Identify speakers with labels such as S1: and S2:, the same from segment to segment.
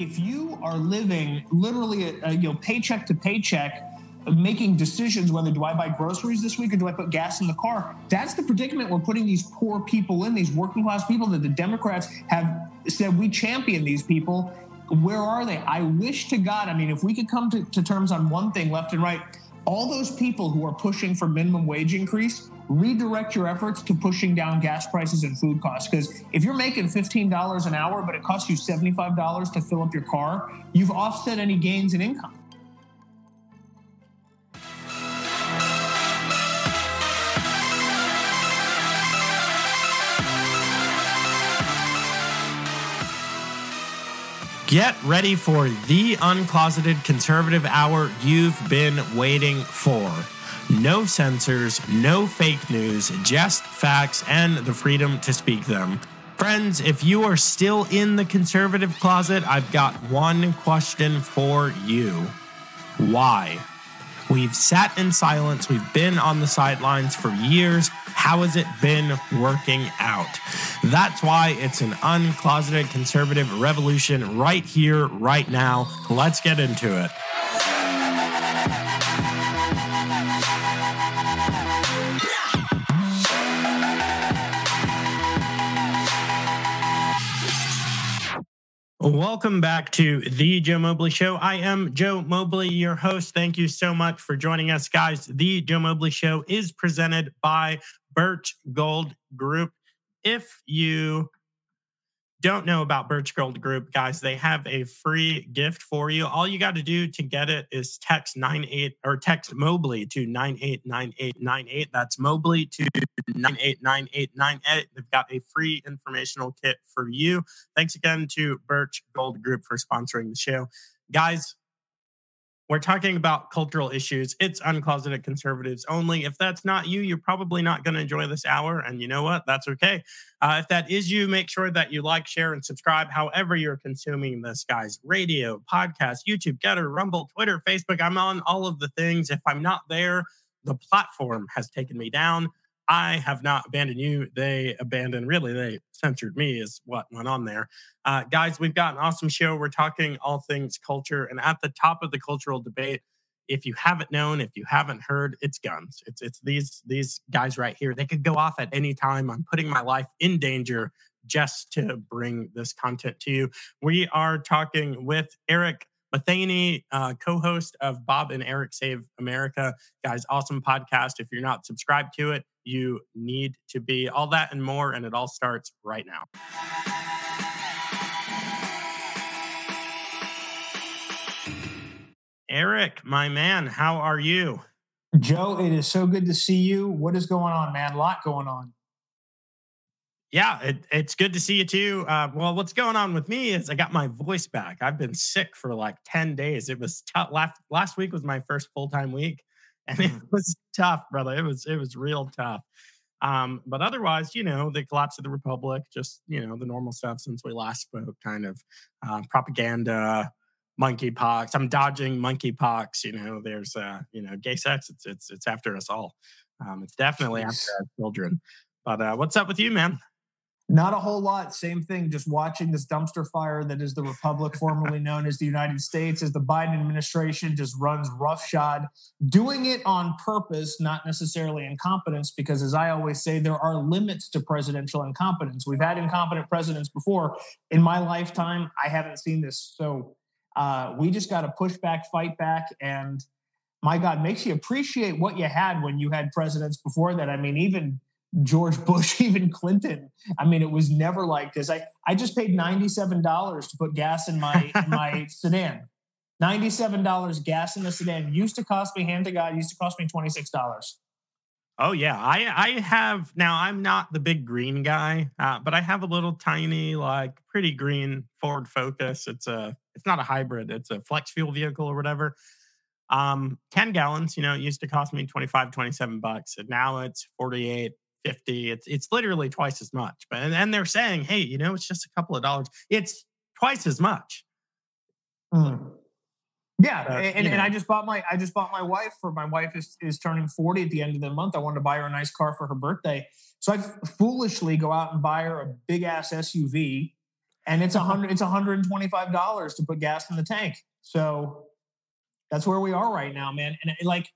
S1: if you are living literally a, you know paycheck to paycheck making decisions whether do I buy groceries this week or do I put gas in the car? That's the predicament we're putting these poor people in, these working class people that the Democrats have said we champion these people. Where are they? I wish to God, I mean, if we could come to, to terms on one thing left and right, all those people who are pushing for minimum wage increase, redirect your efforts to pushing down gas prices and food costs. Because if you're making $15 an hour, but it costs you $75 to fill up your car, you've offset any gains in income.
S2: Get ready for the uncloseted conservative hour you've been waiting for. No censors, no fake news, just facts and the freedom to speak them. Friends, if you are still in the conservative closet, I've got one question for you. Why? We've sat in silence. We've been on the sidelines for years. How has it been working out? That's why it's an uncloseted conservative revolution right here, right now. Let's get into it. Welcome back to the Joe Mobley Show. I am Joe Mobley, your host. Thank you so much for joining us, guys. The Joe Mobley Show is presented by Birch Gold Group. If you don't know about Birch Gold Group, guys, they have a free gift for you. All you got to do to get it is text 98 or text Mobley to 989898. That's Mobley to 989898. They've got a free informational kit for you. Thanks again to Birch Gold Group for sponsoring the show. Guys, we're talking about cultural issues. It's uncloseted conservatives only. If that's not you, you're probably not going to enjoy this hour. And you know what? That's okay. Uh, if that is you, make sure that you like, share, and subscribe however you're consuming this, guys. Radio, podcast, YouTube, Gettr, Rumble, Twitter, Facebook. I'm on all of the things. If I'm not there, the platform has taken me down. I have not abandoned you. They abandoned, really, they censored me, is what went on there. Uh, guys, we've got an awesome show. We're talking all things culture. And at the top of the cultural debate, if you haven't known, if you haven't heard, it's guns. It's it's these these guys right here. They could go off at any time. I'm putting my life in danger just to bring this content to you. We are talking with Eric Matheny, uh, co-host of Bob and Eric Save America. Guys, awesome podcast. If you're not subscribed to it, you need to be. All that and more, and it all starts right now. Eric, my man, how are you?
S1: Joe, it is so good to see you. What is going on, man? A lot going on.
S2: Yeah, it, it's good to see you too. Uh, well, what's going on with me is I got my voice back. I've been sick for like 10 days. It was tough. Last, last week was my first full time week and it mm. was tough, brother. It was, it was real tough. Um, but otherwise, you know, the collapse of the republic, just, you know, the normal stuff since we last spoke, kind of uh, propaganda, monkeypox. I'm dodging monkeypox. You know, there's, uh, you know, gay sex. It's, it's, it's after us all. Um, it's definitely after our children. But uh, what's up with you, man?
S1: Not a whole lot. Same thing. Just watching this dumpster fire that is the Republic, formerly known as the United States, as the Biden administration just runs roughshod, doing it on purpose, not necessarily incompetence, because as I always say, there are limits to presidential incompetence. We've had incompetent presidents before. In my lifetime, I haven't seen this. So uh, we just got to push back, fight back, and my God, makes you appreciate what you had when you had presidents before that. I mean, even George Bush, even Clinton. I mean, it was never like this. I, I just paid $97 to put gas in my in my sedan. $97 gas in the sedan used to cost me, hand to God, used to cost me $26.
S2: Oh yeah, I I have now. I'm not the big green guy, uh, but I have a little tiny, like pretty green Ford Focus. It's a it's not a hybrid. It's a flex fuel vehicle or whatever. Um, 10 gallons, you know, it used to cost me 25, 27 bucks. And now it's 48, 50 it's it's literally twice as much but and, and they're saying hey you know it's just a couple of dollars it's twice as much
S1: mm. yeah uh, and, and i just bought my i just bought my wife for my wife is, is turning 40 at the end of the month i wanted to buy her a nice car for her birthday so i foolishly go out and buy her a big ass suv and it's a hundred. It's one hundred and twenty-five dollars to put gas in the tank. So that's where we are right now, man. And like,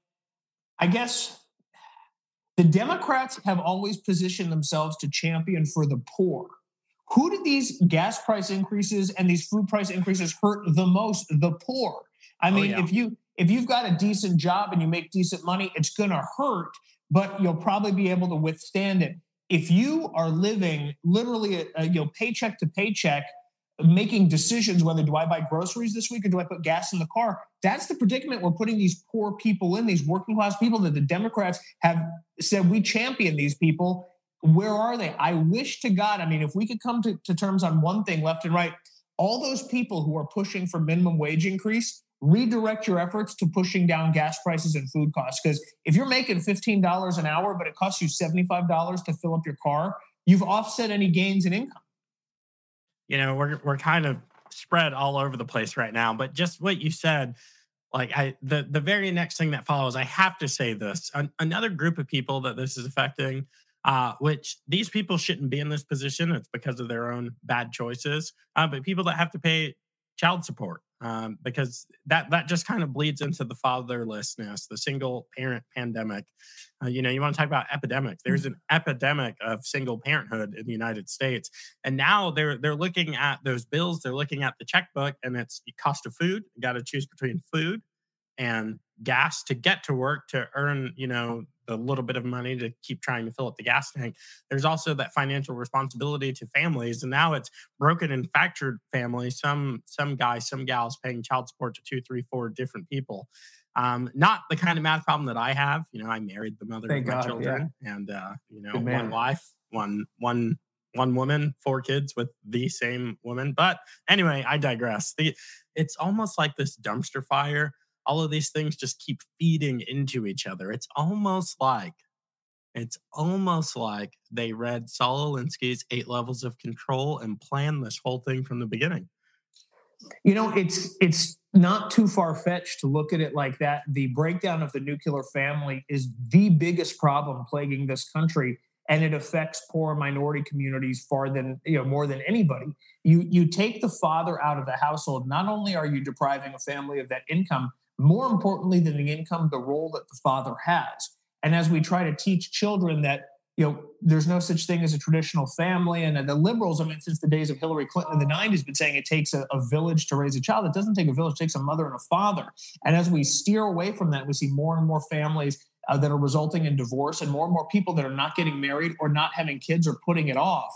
S1: I guess the Democrats have always positioned themselves to champion for the poor. Who did these gas price increases and these food price increases hurt the most? The poor. I oh, mean, oh, yeah. if you if you've got a decent job and you make decent money, it's going to hurt, but you'll probably be able to withstand it. If you are living literally a, a, you know paycheck to paycheck, making decisions whether do I buy groceries this week or do I put gas in the car, that's the predicament we're putting these poor people in, these working class people that the Democrats have said we champion these people. Where are they? I wish to God, I mean, if we could come to, to terms on one thing left and right, all those people who are pushing for minimum wage increase, redirect your efforts to pushing down gas prices and food costs. Because if you're making $15 an hour, but it costs you $75 to fill up your car, you've offset any gains in income.
S2: You know, we're we're kind of spread all over the place right now, but just what you said, like I the the very next thing that follows, I have to say this. An, another group of people that this is affecting uh, which these people shouldn't be in this position. It's because of their own bad choices. Uh, but people that have to pay child support um, because that that just kind of bleeds into the fatherlessness, the single parent pandemic. Uh, you know, you want to talk about epidemics. There's an epidemic of single parenthood in the United States, and now they're they're looking at those bills. They're looking at the checkbook, and it's the cost of food. You got to choose between food and gas to get to work to earn you know a little bit of money to keep trying to fill up the gas tank. There's also that financial responsibility to families, and now it's broken and fractured families. Some some guys, some gals paying child support to two, three, four different people. Um, not the kind of math problem that I have. You know, I married the mother Thank of my God, children, yeah. and uh, you know, one wife, one one one woman, four kids with the same woman. But anyway, I digress. The it's almost like this dumpster fire all of these things just keep feeding into each other. It's almost like it's almost like they read Saul Alinsky's Eight Levels of Control and planned this whole thing from the beginning.
S1: You know, it's it's not too far fetched to look at it like that. The breakdown of the nuclear family is the biggest problem plaguing this country, and it affects poor minority communities far than you know more than anybody. You you take the father out of the household. Not only are you depriving a family of that income, more importantly than the income, the role that the father has. And as we try to teach children that, you know, there's no such thing as a traditional family, and the liberals, I mean, since the days of Hillary Clinton in the 90s, been saying it takes a, a village to raise a child. It doesn't take a village, it takes a mother and a father. And as we steer away from that, we see more and more families uh, that are resulting in divorce and more and more people that are not getting married or not having kids or putting it off.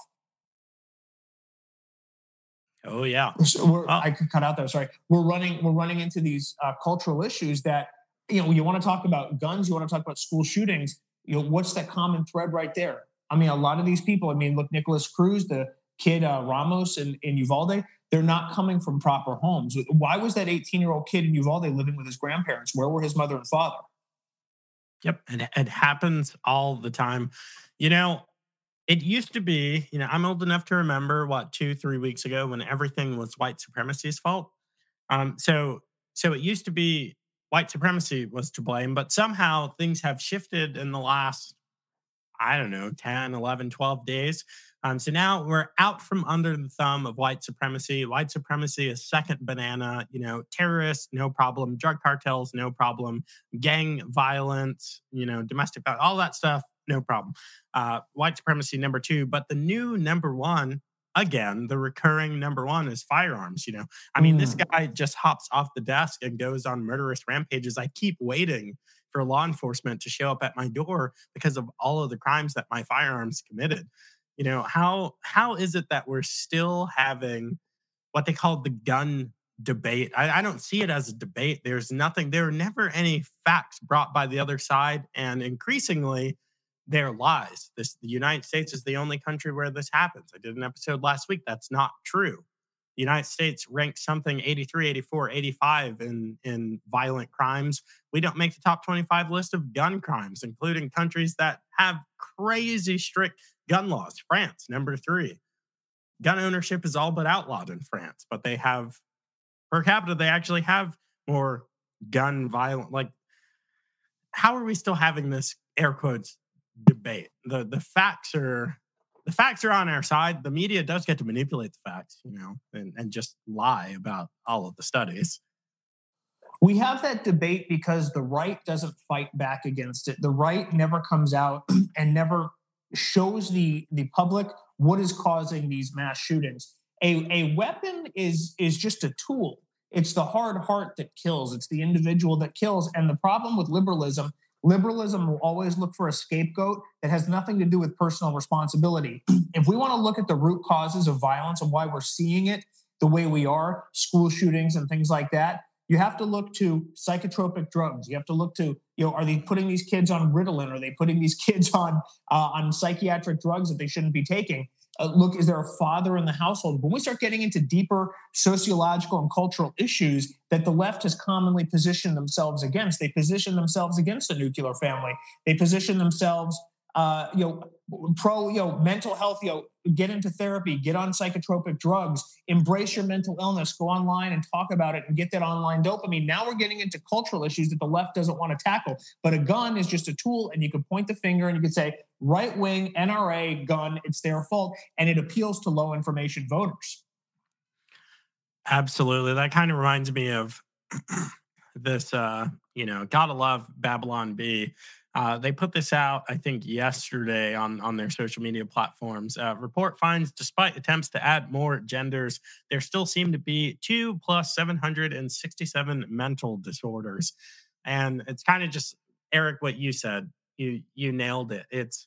S2: Oh yeah.
S1: So oh. I could cut out there. Sorry. We're running. We're running into these uh, cultural issues that you know. You want to talk about guns. You want to talk about school shootings. You know what's that common thread right there? I mean, a lot of these people. I mean, look, Nikolas Cruz, the kid uh, Ramos in, in Uvalde. They're not coming from proper homes. Why was that 18 year old kid in Uvalde living with his grandparents? Where were his mother and father?
S2: Yep, and it happens all the time. You know, it used to be, you know, I'm old enough to remember what two, three weeks ago when everything was white supremacy's fault. Um, so, so it used to be white supremacy was to blame, but somehow things have shifted in the last, I don't know, 10, 11, 12 days. Um, so now we're out from under the thumb of white supremacy. White supremacy is second banana, you know, terrorists, no problem. Drug cartels, no problem. Gang violence, you know, domestic, all that stuff, no problem. Uh, white supremacy number two, but the new number one again, the recurring number one is firearms. You know, I mean, mm. this guy just hops off the desk and goes on murderous rampages. I keep waiting for law enforcement to show up at my door because of all of the crimes that my firearms committed. You know, how how is it that we're still having what they call the gun debate? I, I don't see it as a debate. There's nothing, there are never any facts brought by the other side. And increasingly, their lies. This the United States is the only country where this happens. I did an episode last week. That's not true. The United States ranks something 83, 84, 85 in, in violent crimes. We don't make the top 25 list of gun crimes, including countries that have crazy strict gun laws. France, number three. Gun ownership is all but outlawed in France, but they have per capita, they actually have more gun violent. Like, how are we still having this air quotes debate. The the facts are the facts are on our side. The media does get to manipulate the facts, you know, and, and just lie about all of the studies.
S1: We have that debate because the right doesn't fight back against it. The right never comes out and never shows the, the public what is causing these mass shootings. A, a weapon is, is just a tool. It's the hard heart that kills. It's the individual that kills. And the problem with liberalism, liberalism will always look for a scapegoat that has nothing to do with personal responsibility. if we want to look at the root causes of violence and why we're seeing it the way we are, school shootings and things like that, you have to look to psychotropic drugs. You have to look to, you know, are they putting these kids on Ritalin? Are they putting these kids on uh, on psychiatric drugs that they shouldn't be taking? Uh, look, is there a father in the household? When we start getting into deeper sociological and cultural issues that the left has commonly positioned themselves against, they position themselves against the nuclear family. They position themselves uh, you know, pro, you know, mental health, you know, get into therapy, get on psychotropic drugs, embrace your mental illness, go online and talk about it and get that online dopamine. Now we're getting into cultural issues that the left doesn't want to tackle. But a gun is just a tool, and you can point the finger and you can say, right wing, NRA, gun, it's their fault. And it appeals to low information voters.
S2: Absolutely. That kind of reminds me of this, uh, you know, gotta love Babylon Bee uh, they put this out, I think, yesterday on, on their social media platforms. Uh, report finds despite attempts to add more genders, there still seem to be two plus 767 mental disorders. And it's kind of just, Eric, what you said. You you nailed it. It's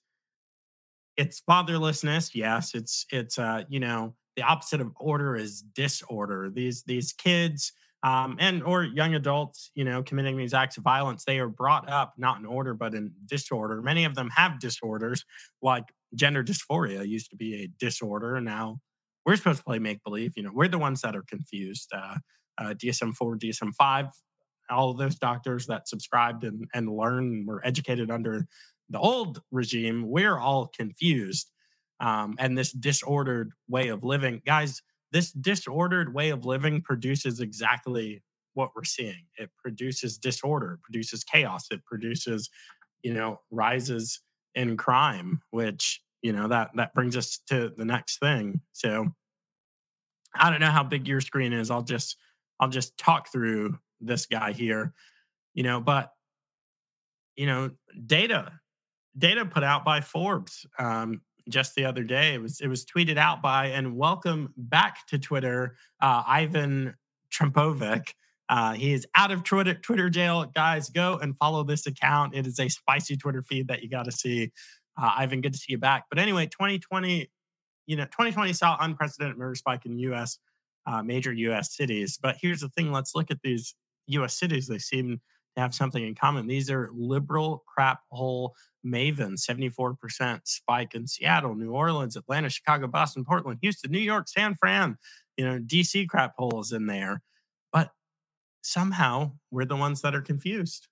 S2: it's fatherlessness. Yes, it's it's uh, you know, the opposite of order is disorder. These these kids um, and or young adults, you know, committing these acts of violence, they are brought up not in order but in disorder. Many of them have disorders, like gender dysphoria used to be a disorder, now we're supposed to play make believe. You know, we're the ones that are confused. Uh, uh, DSM four, DSM five, all those doctors that subscribed and and learned and were educated under the old regime, we're all confused. Um, and this disordered way of living, guys this disordered way of living produces exactly what we're seeing. It produces disorder, produces chaos, it produces, you know, rises in crime, which, you know, that that brings us to the next thing. So I don't know how big your screen is. I'll just I'll just talk through this guy here, you know, but you know, data data put out by Forbes um, just the other day. It was it was tweeted out by and welcome back to Twitter, uh, Ivan Trumpovic. Uh, he is out of Twitter Twitter jail, guys. Go and follow this account. It is a spicy Twitter feed that you got to see. Uh, Ivan, good to see you back. But anyway, 2020, you know, 2020 saw unprecedented murder spike in U.S. Uh, major U.S. cities. But here's the thing: let's look at these U.S. cities. They seem to have something in common. These are liberal crap hole Maven, 74% spike in Seattle, New Orleans, Atlanta, Chicago, Boston, Portland, Houston, New York, San Fran, you know, DC crap holes in there. But somehow we're the ones that are confused.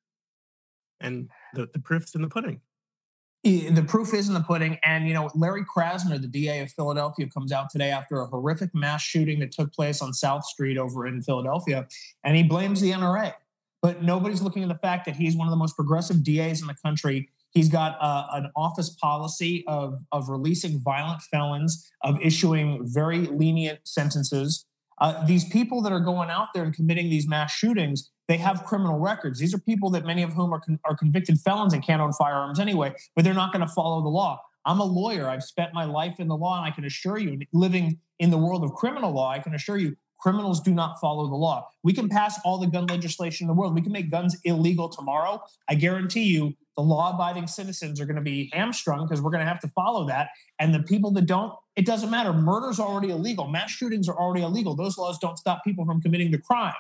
S2: And the, the proof's in the pudding.
S1: The proof is in the pudding. And, you know, Larry Krasner, the DA of Philadelphia, comes out today after a horrific mass shooting that took place on South Street over in Philadelphia. And he blames the NRA. But nobody's looking at the fact that he's one of the most progressive DAs in the country He's got uh, an office policy of, of releasing violent felons, of issuing very lenient sentences. Uh, these people that are going out there and committing these mass shootings, they have criminal records. These are people that many of whom are, con- are convicted felons and can't own firearms anyway, but they're not going to follow the law. I'm a lawyer. I've spent my life in the law, and I can assure you, living in the world of criminal law, I can assure you, criminals do not follow the law. We can pass all the gun legislation in the world. We can make guns illegal tomorrow. I guarantee you, the law abiding citizens are going to be hamstrung because we're going to have to follow that. And the people that don't, it doesn't matter. Murder's already illegal. Mass shootings are already illegal. Those laws don't stop people from committing the crime.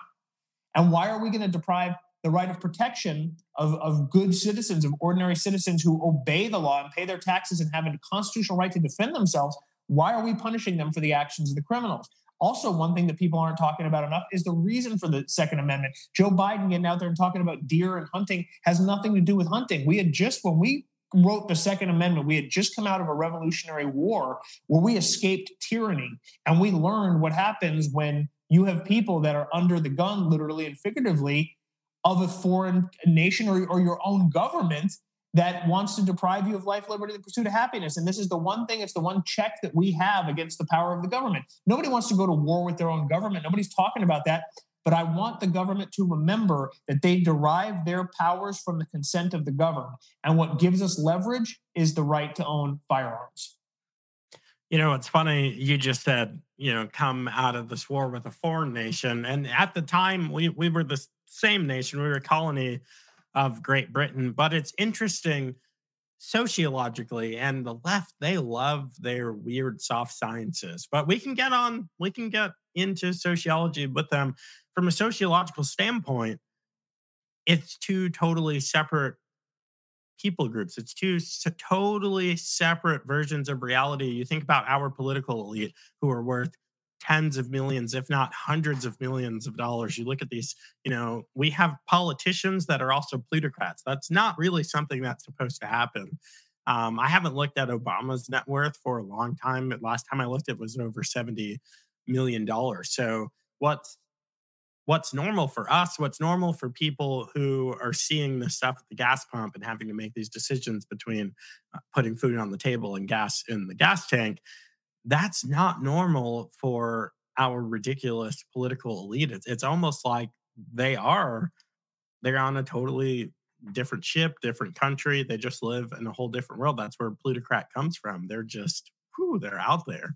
S1: And why are we going to deprive the right of protection of, of good citizens, of ordinary citizens who obey the law and pay their taxes and have a constitutional right to defend themselves? Why are we punishing them for the actions of the criminals? Also, one thing that people aren't talking about enough is the reason for the Second Amendment. Joe Biden getting out there and talking about deer and hunting has nothing to do with hunting. We had just, when we wrote the Second Amendment, we had just come out of a revolutionary war where we escaped tyranny. And we learned what happens when you have people that are under the gun, literally and figuratively, of a foreign nation or, or your own government that wants to deprive you of life, liberty, and the pursuit of happiness. And this is the one thing, it's the one check that we have against the power of the government. Nobody wants to go to war with their own government. Nobody's talking about that. But I want the government to remember that they derive their powers from the consent of the governed. And what gives us leverage is the right to own firearms.
S2: You know, it's funny. You just said, you know, come out of this war with a foreign nation. And at the time, we, we were the same nation, we were a colony of Great Britain. But it's interesting sociologically and the left they love their weird soft sciences but we can get on we can get into sociology with them from a sociological standpoint it's two totally separate people groups it's two totally separate versions of reality you think about our political elite who are worth tens of millions, if not hundreds of millions of dollars. You look at these, you know, we have politicians that are also plutocrats. That's not really something that's supposed to happen. Um, I haven't looked at Obama's net worth for a long time. Last time I looked, it was over seventy million dollars. So what's what's normal for us? What's normal for people who are seeing this stuff at the gas pump and having to make these decisions between uh, putting food on the table and gas in the gas tank? That's not normal for our ridiculous political elite. It's, it's almost like they are they're on a totally different ship, different country. They just live in a whole different world. That's where plutocrat comes from. They're just whew, they're out there.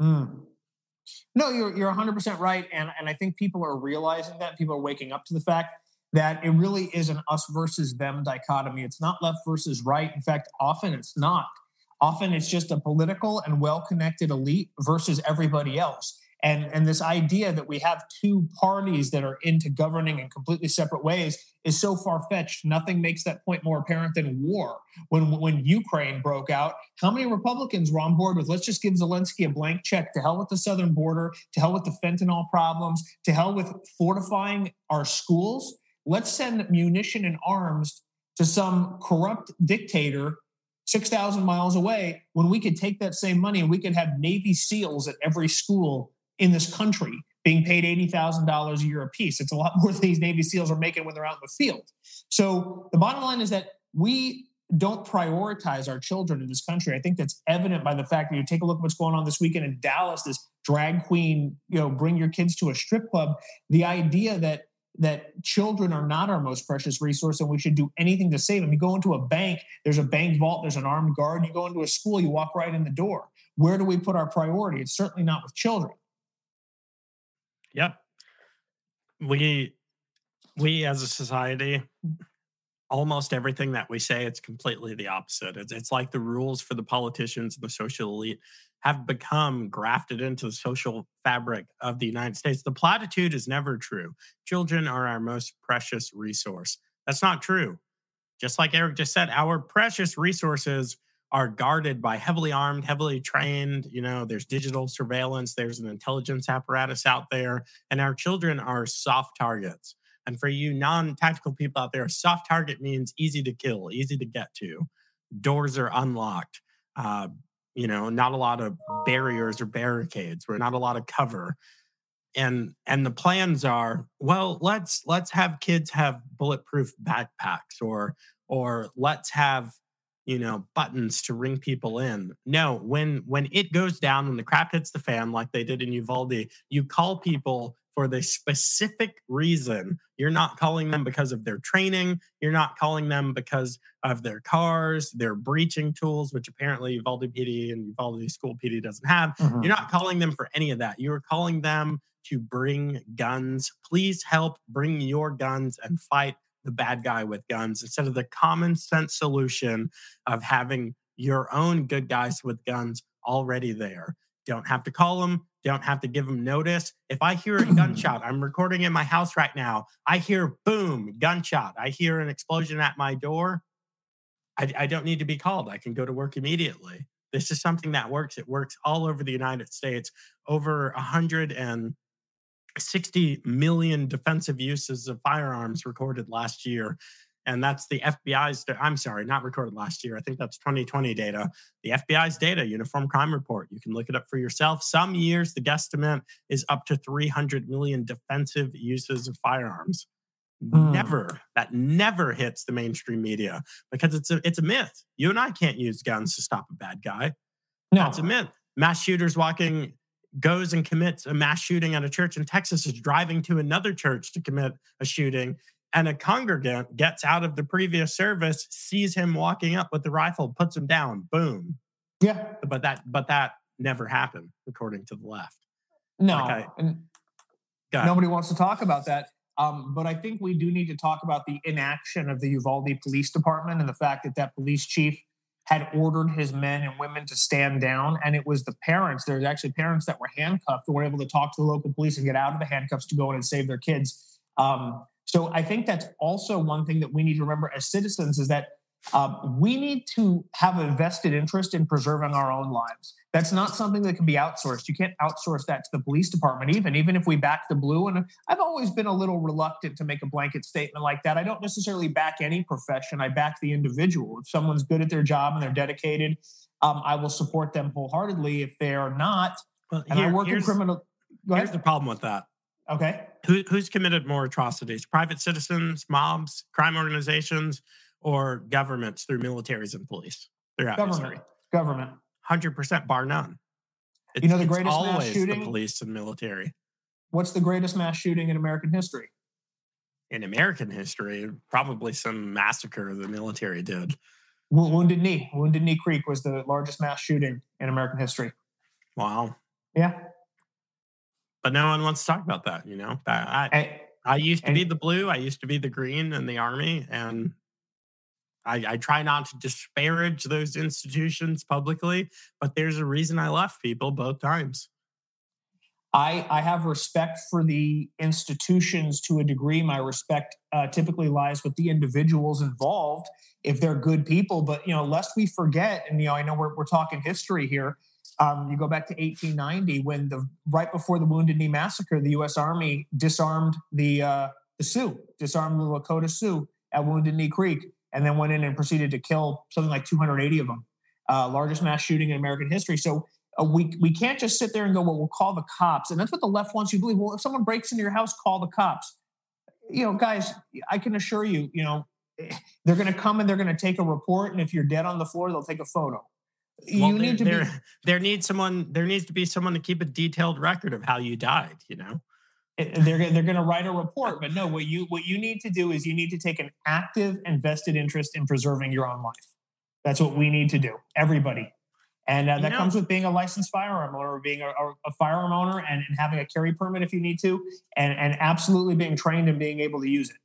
S1: Mm. No, you're you're 100 percent right, and and I think people are realizing that. People are waking up to the fact that it really is an us versus them dichotomy. It's not left versus right. In fact, often it's not. Often it's just a political and well connected elite versus everybody else. And, and this idea that we have two parties that are into governing in completely separate ways is so far fetched. Nothing makes that point more apparent than war. When, when Ukraine broke out, how many Republicans were on board with let's just give Zelensky a blank check to hell with the southern border, to hell with the fentanyl problems, to hell with fortifying our schools? Let's send munition and arms to some corrupt dictator 6,000 miles away when we could take that same money and we could have Navy SEALs at every school in this country being paid $80,000 a year apiece. It's a lot more than these Navy SEALs are making when they're out in the field. So the bottom line is that we don't prioritize our children in this country. I think that's evident by the fact that you take a look at what's going on this weekend in Dallas, this drag queen, you know, bring your kids to a strip club. The idea that that children are not our most precious resource and we should do anything to save them. You go into a bank, there's a bank vault, there's an armed guard. You go into a school, you walk right in the door. Where do we put our priority? It's certainly not with children.
S2: Yep. We we as a society almost everything that we say it's completely the opposite it's, it's like the rules for the politicians and the social elite have become grafted into the social fabric of the United States. The platitude is never true. Children are our most precious resource. That's not true. Just like Eric just said, our precious resources are guarded by heavily armed, heavily trained, you know, there's digital surveillance, there's an intelligence apparatus out there, and our children are soft targets. And for you non tactical people out there, soft target means easy to kill, easy to get to. Doors are unlocked. Uh, you know not a lot of barriers or barricades or not a lot of cover and and the plans are well let's let's have kids have bulletproof backpacks or or let's have you know buttons to ring people in. No when when it goes down when the crap hits the fan like they did in uvalde you call people for the specific reason. You're not calling them because of their training. You're not calling them because of their cars, their breaching tools, which apparently Uvalde PD and Uvalde School PD doesn't have. Mm-hmm. You're not calling them for any of that. You're calling them to bring guns. Please help bring your guns and fight the bad guy with guns instead of the common sense solution of having your own good guys with guns already there. Don't have to call them, don't have to give them notice. If I hear a mm-hmm. gunshot, I'm recording in my house right now. I hear boom, gunshot. I hear an explosion at my door. I, I don't need to be called. I can go to work immediately. This is something that works. It works all over the United States. Over 160 million defensive uses of firearms recorded last year and that's the FBI's. I'm sorry, not recorded last year. I think that's 2020 data. The FBI's data, Uniform Crime Report. You can look it up for yourself. Some years, the guesstimate is up to 300 million defensive uses of firearms. Mm. Never that never hits the mainstream media because it's a it's a myth. You and I can't use guns to stop a bad guy. No, it's a myth. Mass shooters walking goes and commits a mass shooting at a church in Texas is driving to another church to commit a shooting and a congregant gets out of the previous service, sees him walking up with the rifle, puts him down, boom.
S1: Yeah.
S2: But that but that never happened according to the left.
S1: No. Like I, nobody wants to talk about that. Um, but I think we do need to talk about the inaction of the Uvalde Police Department and the fact that that police chief had ordered his men and women to stand down. And it was the parents, there's actually parents that were handcuffed who were able to talk to the local police and get out of the handcuffs to go in and save their kids. Um, so I think that's also one thing that we need to remember as citizens is that um, we need to have a vested interest in preserving our own lives. That's not something that can be outsourced. You can't outsource that to the police department, even even if we back the blue. And I've always been a little reluctant to make a blanket statement like that. I don't necessarily back any profession. I back the individual. If someone's good at their job and they're dedicated, um, I will support them wholeheartedly. If they are not, well, and here, I work in criminal.
S2: Here's the problem with that.
S1: Okay.
S2: Who, who's committed more atrocities? Private citizens, mobs, crime organizations, or governments through militaries and police throughout
S1: government.
S2: history?
S1: Government.
S2: Hundred percent, bar none.
S1: It's, you know the greatest mass shooting.
S2: The police and military.
S1: What's the greatest mass shooting in American history?
S2: In American history, probably some massacre the military did.
S1: Wounded Knee. Wounded Knee Creek was the largest mass shooting in American history.
S2: Wow.
S1: Yeah.
S2: But no one wants to talk about that. You know, I I, I used to and, be the blue. I used to be the green in the army, and I, I, try not to disparage those institutions publicly, but there's a reason I left people both times.
S1: I, I have respect for the institutions to a degree. My respect uh, typically lies with the individuals involved if they're good people. But you know, lest we forget, and you know, I know we're, we're talking history here. Um, you go back to 1890 when the right before the Wounded Knee massacre, the U.S. Army disarmed the uh, the Sioux, disarmed the Lakota Sioux at Wounded Knee Creek and then went in and proceeded to kill something like 280 of them. Uh, largest mass shooting in American history. So uh, we we can't just sit there and go, well, we'll call the cops, and that's what the left wants you to believe. Well, if someone breaks into your house, call the cops. You know, guys, I can assure you, you know, they're going to come and they're going to take a report, and if you're dead on the floor, they'll take a photo.
S2: You well, need to there, be, there needs someone. There needs to be someone to keep a detailed record of how you died. You know
S1: they're they're going to write a report but no what you what you need to do is you need to take an active and vested interest in preserving your own life that's what we need to do everybody and uh, that know, comes with being a licensed firearm owner or being a, a firearm owner and, and, having a carry permit if you need to and and absolutely being trained and being able to use it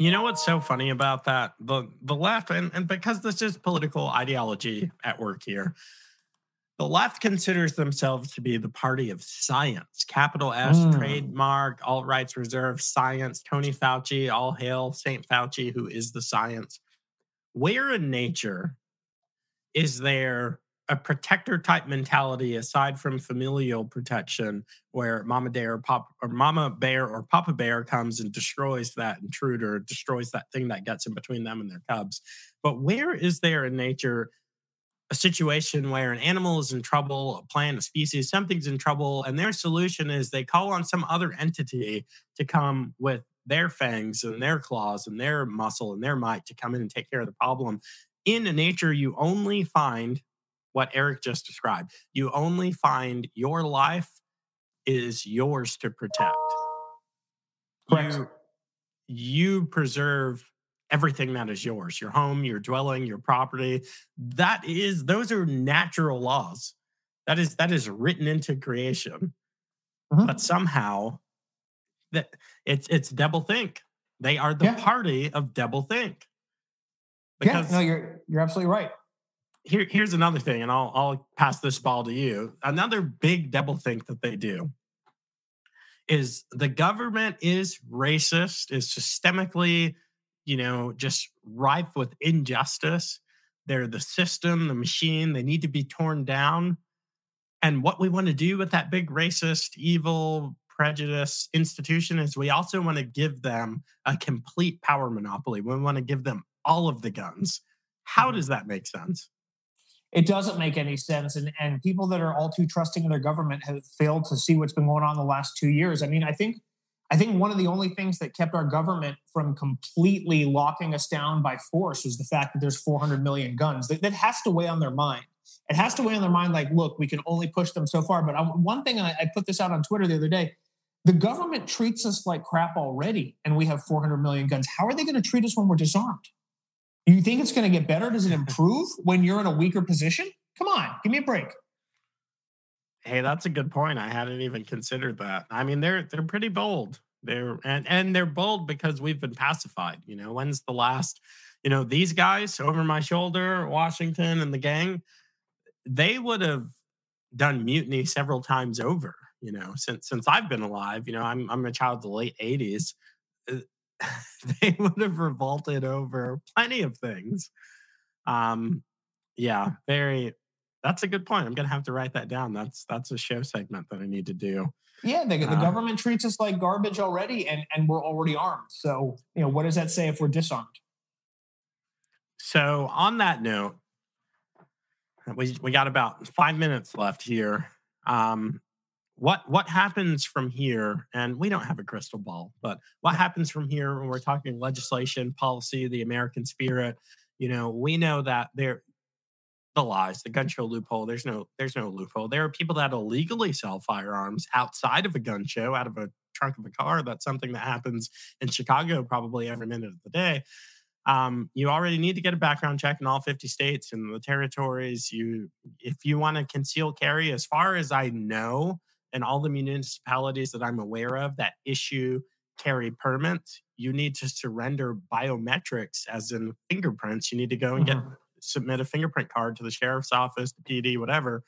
S2: you know what's so funny about that the the left and, and because this is political ideology at work here the left considers themselves to be the party of science. Capital S, mm. trademark, all rights reserved, science. Tony Fauci, all hail Saint Fauci, who is the science. Where in nature is there a protector type mentality aside from familial protection, where Mama Bear or Pop or Mama Bear or Papa Bear comes and destroys that intruder, destroys that thing that gets in between them and their cubs? But where is there in nature a situation where an animal is in trouble, a plant, a species, something's in trouble, and their solution is they call on some other entity to come with their fangs and their claws and their muscle and their might to come in and take care of the problem. In nature, you only find what Eric just described. You only find your life is yours to protect.
S1: Correct.
S2: You, you preserve everything that is yours your home your dwelling your property that is those are natural laws that is that is written into creation mm-hmm. but somehow that it's it's double think they are the yeah. party of double think
S1: because yeah, no you're you're absolutely right
S2: here here's another thing and I'll I'll pass this ball to you another big double think that they do is the government is racist is systemically you know, just rife with injustice. They're the system, the machine, they need to be torn down. And what we want to do with that big racist, evil, prejudice institution is we also want to give them a complete power monopoly. We want to give them all of the guns. How mm-hmm. does that make sense?
S1: It doesn't make any sense. And, and people that are all too trusting in their government have failed to see what's been going on the last two years. I mean, I think I think one of the only things that kept our government from completely locking us down by force was the fact that there's 400 million guns. That, that has to weigh on their mind. It has to weigh on their mind like, look, we can only push them so far. But I, one thing, I, I put this out on Twitter the other day the government treats us like crap already, and we have 400 million guns. How are they going to treat us when we're disarmed? You think it's going to get better? Does it improve when you're in a weaker position? Come on, give me a break.
S2: Hey, that's a good point. I hadn't even considered that. I mean, they're they're pretty bold. They're and and they're bold because we've been pacified. You know, when's the last? You know, these guys over my shoulder, Washington and the gang, they would have done mutiny several times over. You know, since since I've been alive. You know, I'm I'm a child of the late '80s. They would have revolted over plenty of things. Um, yeah, very that's a good point. I'm gonna have to write that down. That's that's a show segment that I need to do.
S1: Yeah, the, the uh, government treats us like garbage already, and and we're already armed. So you know, what does that say if we're disarmed?
S2: So on that note, we we got about five minutes left here. Um, what what happens from here? And we don't have a crystal ball, but what happens from here when we're talking legislation, policy, the American spirit? You know, we know that there the lies, the gun show loophole. There's no there's no loophole. There are people that illegally sell firearms outside of a gun show, out of a trunk of a car. That's something that happens in Chicago probably every minute of the day. Um, you already need to get a background check in all 50 states and the territories. You, if you want to conceal carry, as far as I know, in all the municipalities that I'm aware of that issue carry permits, you need to surrender biometrics, as in fingerprints. You need to go and mm-hmm. get submit a fingerprint card to the sheriff's office, the PD, whatever.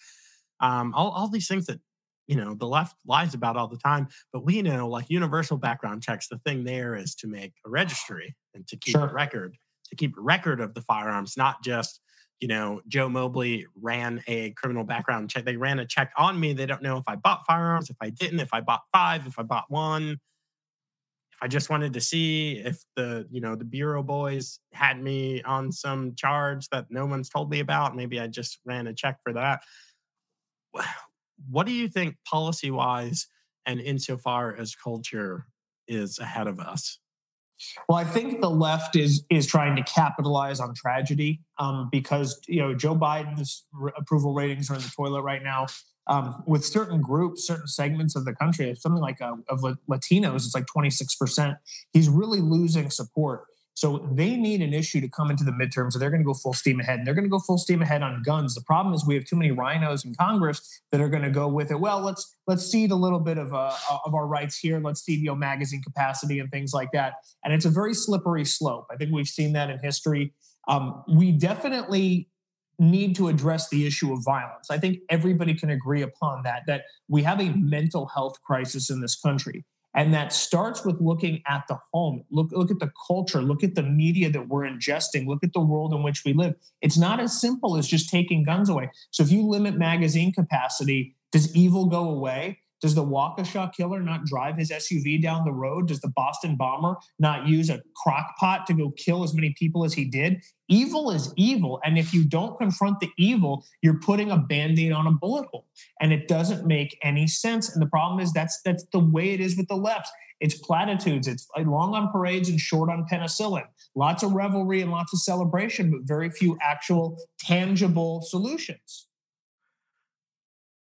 S2: Um, all, all these things that you know the left lies about all the time but we know like universal background checks the thing there is to make a registry and to keep sure. a record to keep a record of the firearms not just you know joe mobley ran a criminal background check they ran a check on me they don't know if i bought firearms if i didn't if i bought five if i bought one If I just wanted to see if the, you know, the bureau boys had me on some charge that no one's told me about. Maybe I just ran a check for that. What do you think policy wise and insofar as culture is ahead of us?
S1: Well, I think the left is is trying to capitalize on tragedy um, because you know Joe Biden's approval ratings are in the toilet right now um, with certain groups, certain segments of the country, something like uh, of Latinos, it's like 26%. He's really losing support. So they need an issue to come into the midterms, so they're going to go full steam ahead. And they're going to go full steam ahead on guns. The problem is we have too many RINOs in Congress that are going to go with it. Well, let's let's cede a little bit of uh, of our rights here. Let's cede you know magazine capacity and things like that. And it's a very slippery slope. I think we've seen that in history. Um, we definitely need to address the issue of violence. I think everybody can agree upon that, that we have a mental health crisis in this country. And that starts with looking at the home. Look, look at the culture. Look at the media that we're ingesting. Look at the world in which we live. It's not as simple as just taking guns away. So if you limit magazine capacity, does evil go away? Does the Waukesha killer not drive his SUV down the road? Does the Boston bomber not use a crock pot to go kill as many people as he did? Evil is evil. And if you don't confront the evil, you're putting a band aid on a bullet hole. And it doesn't make any sense. And the problem is that's that's the way it is with the left. It's platitudes. It's long on parades and short on penicillin. Lots of revelry and lots of celebration, but very few actual tangible solutions.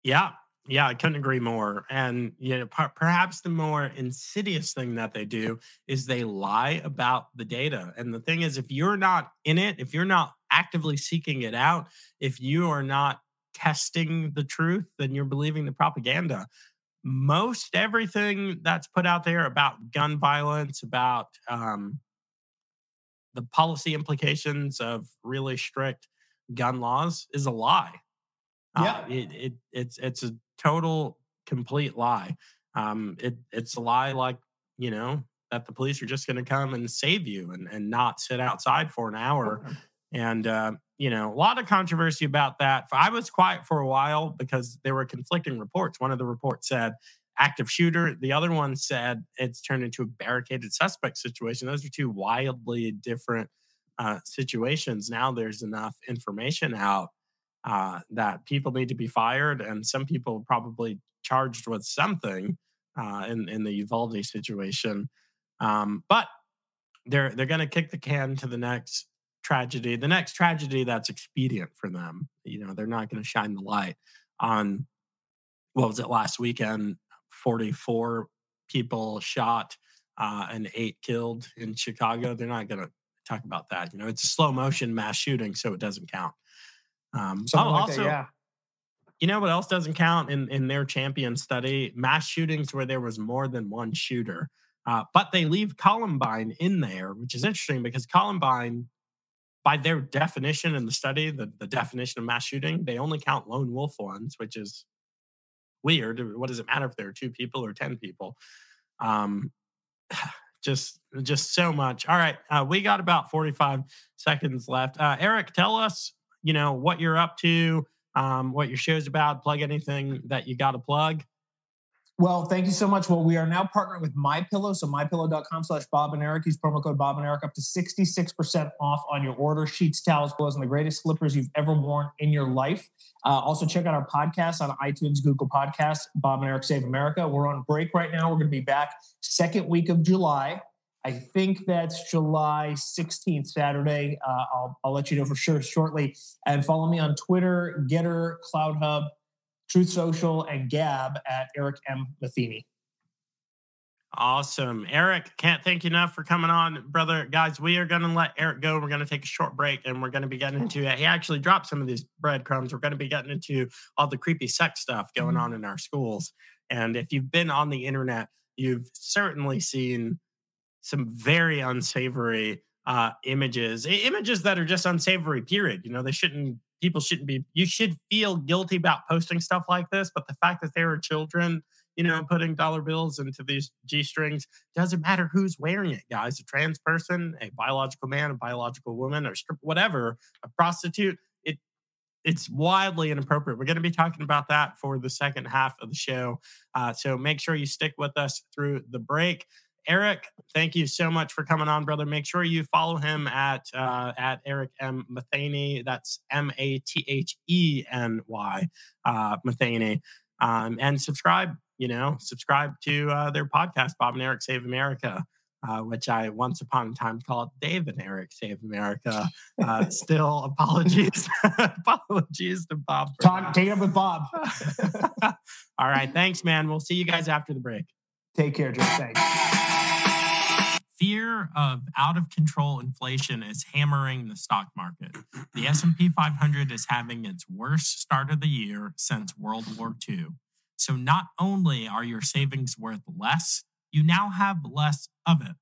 S2: Yeah, yeah, I couldn't agree more. And you know, per- perhaps the more insidious thing that they do is they lie about the data. And the thing is, if you're not in it, if you're not actively seeking it out, if you are not testing the truth, then you're believing the propaganda. Most everything that's put out there about gun violence, about um, the policy implications of really strict gun laws, is a lie. Yeah, uh, it, it it's it's a total complete lie. Um, it it's a lie like you know that the police are just going to come and save you and and not sit outside for an hour. And uh, you know a lot of controversy about that. I was quiet for a while because there were conflicting reports. One of the reports said active shooter. The other one said it's turned into a barricaded suspect situation. Those are two wildly different uh, situations. Now there's enough information out uh, that people need to be fired, and some people probably charged with something. uh, in in the Uvalde situation. Um, but they're they're going to kick the can to the next tragedy, the next tragedy that's expedient for them. You know, they're not going to shine the light on what was it last weekend? Forty four people shot uh, and eight killed in Chicago. They're not going to talk about that. You know, it's a slow motion mass shooting, so it doesn't count. Um, oh, like also, that, yeah. You know what else doesn't count in, in their champion study? Mass shootings where there was more than one shooter. Uh, but they leave Columbine in there, which is interesting because Columbine, by their definition in the study, the, the definition of mass shooting, they only count lone wolf ones, which is weird. What does it matter if there are two people or 10 people? Um, just just so much. All right, uh, we got about 45 seconds left. Uh, Eric, tell us, you know, what you're up to, um, what your show's about. Plug anything that you got to plug.
S1: Well, thank you so much. Well, we are now partnering with My Pillow, so mypillow.com slash Bob and Eric. Use promo code Bob and Eric up to 66% off on your order. Sheets, towels, pillows, and the greatest slippers you've ever worn in your life. Uh, also, check out our podcast on iTunes, Google Podcasts, Bob and Eric Save America. We're on break right now. We're going to be back second week of July. I think that's July 16th, Saturday. Uh, I'll, I'll let you know for sure shortly. And follow me on Twitter, GETTR, Cloud Hub, Truth Social, and Gab at Eric M. Matheny.
S2: Awesome. Eric, can't thank you enough for coming on, brother. Guys, we are going to let Eric go. We're going to take a short break and we're going to be getting into it. He actually dropped some of these breadcrumbs. We're going to be getting into all the creepy sex stuff going on in our schools. And if you've been on the internet, you've certainly seen some very unsavory uh, images, images that are just unsavory, period. You know, they shouldn't people shouldn't be you should feel guilty about posting stuff like this but the fact that there are children you know putting dollar bills into these g-strings doesn't matter who's wearing it guys a trans person a biological man a biological woman or whatever a prostitute it it's wildly inappropriate we're going to be talking about that for the second half of the show uh, so make sure you stick with us through the break Eric, thank you so much for coming on, brother. Make sure you follow him at uh, at Eric M Matheny. That's M A T H E N Y uh, Matheny, um, and subscribe. You know, subscribe to uh, their podcast, Bob and Eric Save America. Uh, which I once upon a time called Dave and Eric Save America. Uh, still, apologies, apologies to Bob.
S1: Talk, up with Bob.
S2: All right, thanks, man. We'll see you guys after the break.
S1: Take care, Joe. Thanks
S2: fear of out of control inflation is hammering the stock market. The S&P 500 is having its worst start of the year since World War II. So not only are your savings worth less, you now have less of it.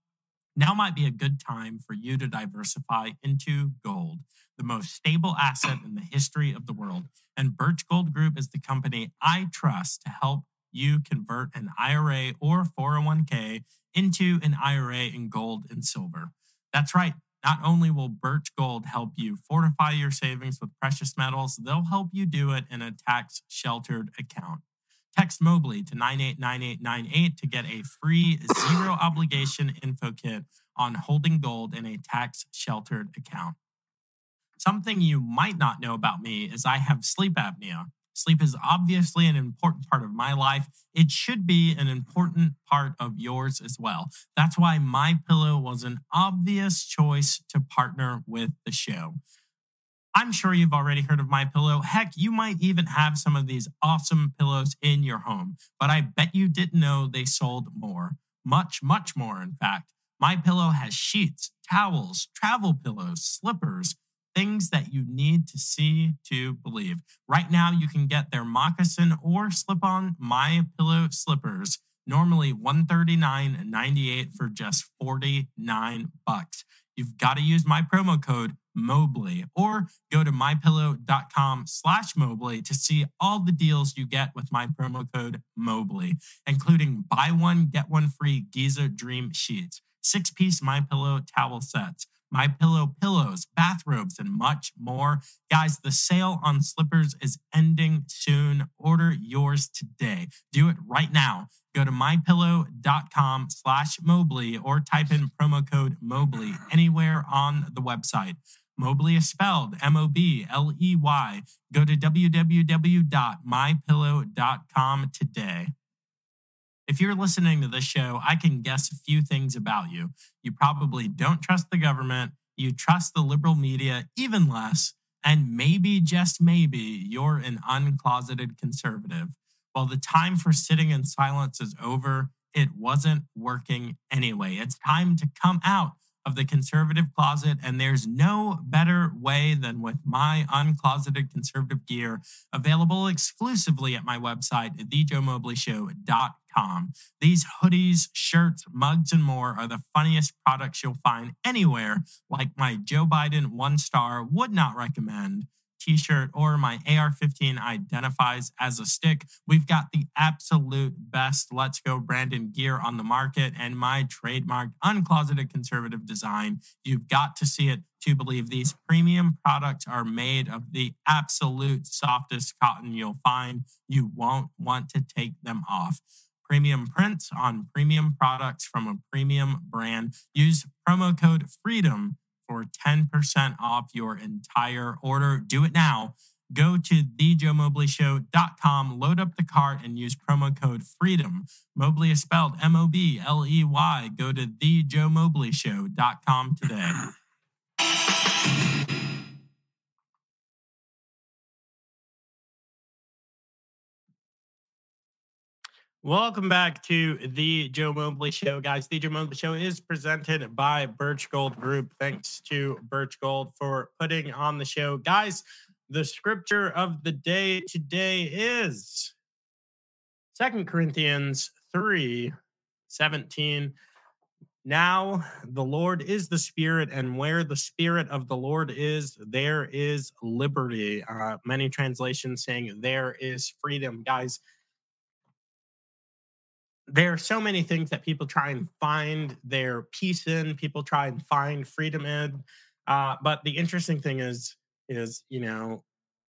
S2: Now might be a good time for you to diversify into gold, the most stable asset in the history of the world. And Birch Gold Group is the company I trust to help you convert an IRA or 401k into an IRA in gold and silver. That's right. Not only will Birch Gold help you fortify your savings with precious metals, they'll help you do it in a tax sheltered account. Text Mobley to 989898 to get a free zero obligation info kit on holding gold in a tax sheltered account. Something you might not know about me is I have sleep apnea. Sleep is obviously an important part of my life. It should be an important part of yours as well. That's why my pillow was an obvious choice to partner with the show. I'm sure you've already heard of My Pillow. Heck, you might even have some of these awesome pillows in your home, but I bet you didn't know they sold more. Much, much more, in fact. My Pillow has sheets, towels, travel pillows, slippers, things that you need to see to believe. Right now, you can get their moccasin or slip-on My Pillow slippers, normally $139.98 for just 49 bucks. You've got to use my promo code Mobley or go to mypillow.com slash Mobley to see all the deals you get with my promo code Mobley, including buy one, get one free Giza Dream Sheets, six piece My Pillow towel sets, my Pillow pillows, bathrobes, and much more. Guys, the sale on slippers is ending soon. Order yours today. Do it right now. Go to mypillow.com slash Mobley or type in promo code Mobley anywhere on the website. Mobley is spelled M O B L E Y. Go to www.mypillow.com today. If you're listening to this show, I can guess a few things about you. You probably don't trust the government, you trust the liberal media even less, and maybe, just maybe, you're an uncloseted conservative. Well, the time for sitting in silence is over. It wasn't working anyway. It's time to come out of the conservative closet. And there's no better way than with my uncloseted conservative gear available exclusively at my website, These hoodies, shirts, mugs, and more are the funniest products you'll find anywhere, like my Joe Biden one star would not recommend t shirt or my AR 15 identifies as a stick. We've got the absolute best Let's Go Brandon gear on the market and my trademarked uncloseted conservative design. You've got to see it to believe these premium products are made of the absolute softest cotton you'll find. You won't want to take them off premium prints on premium products from a premium brand. Use promo code FREEDOM for 10% off your entire order. Do it now. Go to thejoemobleyshow.com, load up the cart, and use promo code FREEDOM. Mobley is spelled M O B L E Y. Go to thejoemobleyshow.com today. Welcome back to the Joe Mobley Show, guys. The Joe Mobley Show is presented by Birch Gold Group. Thanks to Birch Gold for putting on the show. Guys, the scripture of the day today is Second Corinthians 3 17. Now the Lord is the Spirit, and where the Spirit of the Lord is, there is liberty. Uh, many translations saying there is freedom. Guys, there are so many things that people try and find their peace in people try and find freedom in uh, but the interesting thing is is you know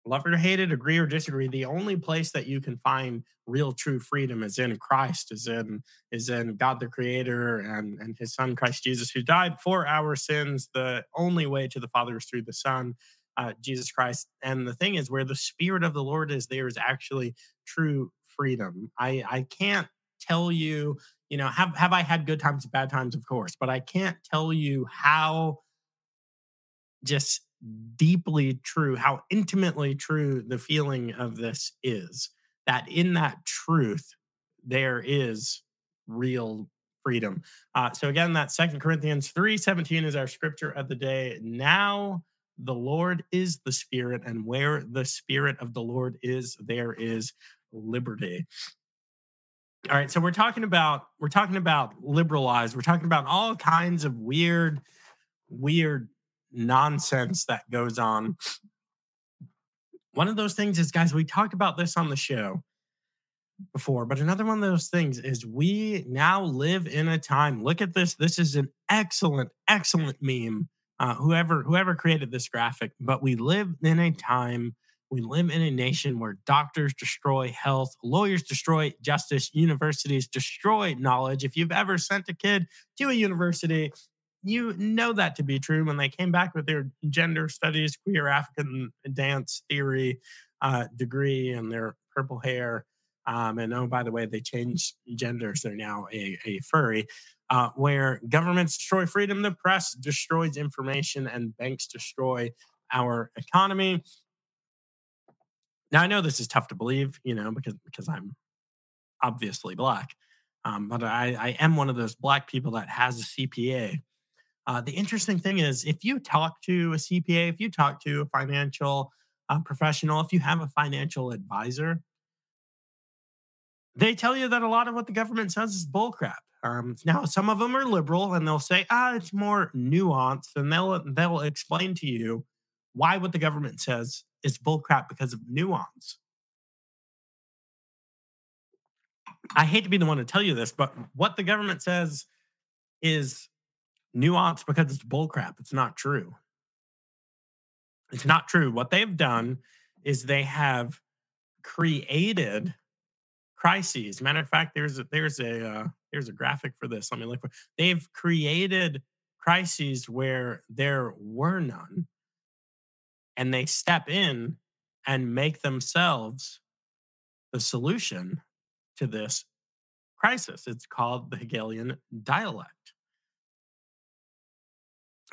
S2: love or hate it agree or disagree the only place that you can find real true freedom is in christ is in is in god the creator and and his son christ jesus who died for our sins. The only way to the father is through the son uh, jesus christ. And the thing is where the spirit of the lord is there is actually true freedom. I i can't tell you, you know, have have I had good times, bad times, of course, but I can't tell you how just deeply true, how intimately true the feeling of this is. That in that truth, there is real freedom. Uh, so again, that Second Corinthians 3 17 is our scripture of the day. Now the Lord is the Spirit, and where the Spirit of the Lord is, there is liberty. All right, so we're talking about we're talking about liberalized. We're talking about all kinds of weird, weird nonsense that goes on. One of those things is, guys, we talked about this on the show before, but another one of those things is we now live in a time. Look at this. This is an excellent, excellent meme. Uh, whoever whoever created this graphic, but we live in a time we live in a nation where doctors destroy health, lawyers destroy justice, universities destroy knowledge. If you've ever sent a kid to a university, you know that to be true when they came back with their gender studies, queer African dance theory uh, degree and their purple hair. Um, and oh, by the way, they changed genders. They're now a, a furry. Uh, where governments destroy freedom, the press destroys information, and banks destroy our economy. Now I know this is tough to believe, you know, because because I'm obviously black, um, but I, I am one of those black people that has a CPA. Uh, the interesting thing is, if you talk to a CPA, if you talk to a financial uh, professional, if you have a financial advisor, they tell you that a lot of what the government says is bullcrap. Um, now, some of them are liberal, and they'll say, "Ah, it's more nuanced," and they'll they'll explain to you why what the government says is bullcrap because of nuance. I hate to be the one to tell you this, but what the government says is nuance because it's bullcrap. It's not true. It's not true. What they've done is they have created crises. Matter of fact, there's a, there's a uh, there's a graphic for this. Let me look for. They've created crises where there were none and they step in and make themselves the solution to this crisis. It's called the Hegelian dialect.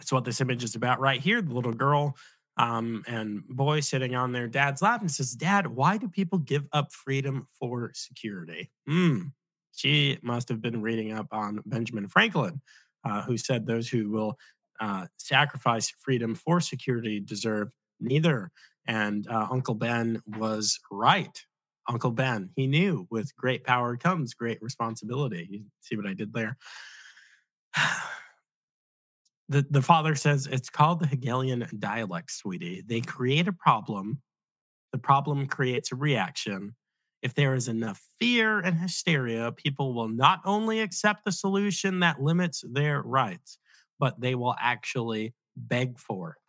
S2: It's what this image is about right here. The little girl um, and boy sitting on their dad's lap and says, Dad, why do people give up freedom for security? Mm. She must have been reading up on Benjamin Franklin, uh, who said those who will uh, sacrifice freedom for security deserve neither. And uh, Uncle Ben was right. Uncle Ben, he knew with great power comes great responsibility. You see what I did there? the, the father says it's called the Hegelian dialect, sweetie. They create a problem, the problem creates a reaction. If there is enough fear and hysteria, people will not only accept the solution that limits their rights, but they will actually beg for it.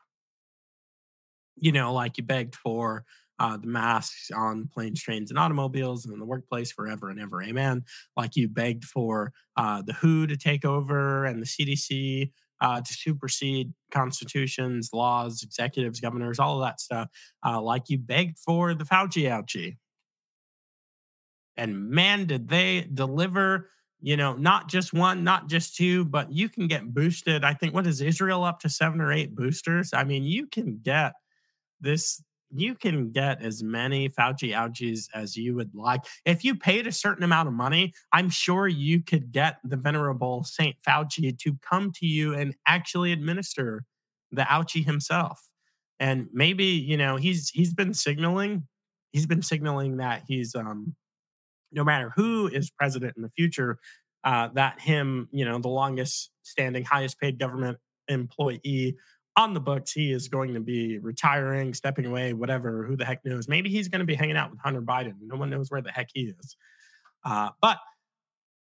S2: You know, like you begged for uh, the masks on planes, trains, and automobiles and in the workplace forever and ever. Amen. Like you begged for uh, the WHO to take over and the CDC uh, to supersede constitutions, laws, executives, governors, all of that stuff, uh, like you begged for the Fauci ouchie. And man, did they deliver, you know, not just one, not just two, but you can get boosted. I think, what is Israel up to seven or eight boosters? I mean, you can get this you can get as many Fauci ouchies as you would like. If you paid a certain amount of money, I'm sure you could get the venerable Saint Fauci to come to you and actually administer the ouchie himself. And maybe, you know, he's he's been signaling, he's been signaling that he's um no matter who is president in the future, uh, that him, you know, the longest standing, highest paid government employee on the books, he is going to be retiring, stepping away, whatever. Who the heck knows? Maybe he's going to be hanging out with Hunter Biden. No one knows where the heck he is. Uh, but,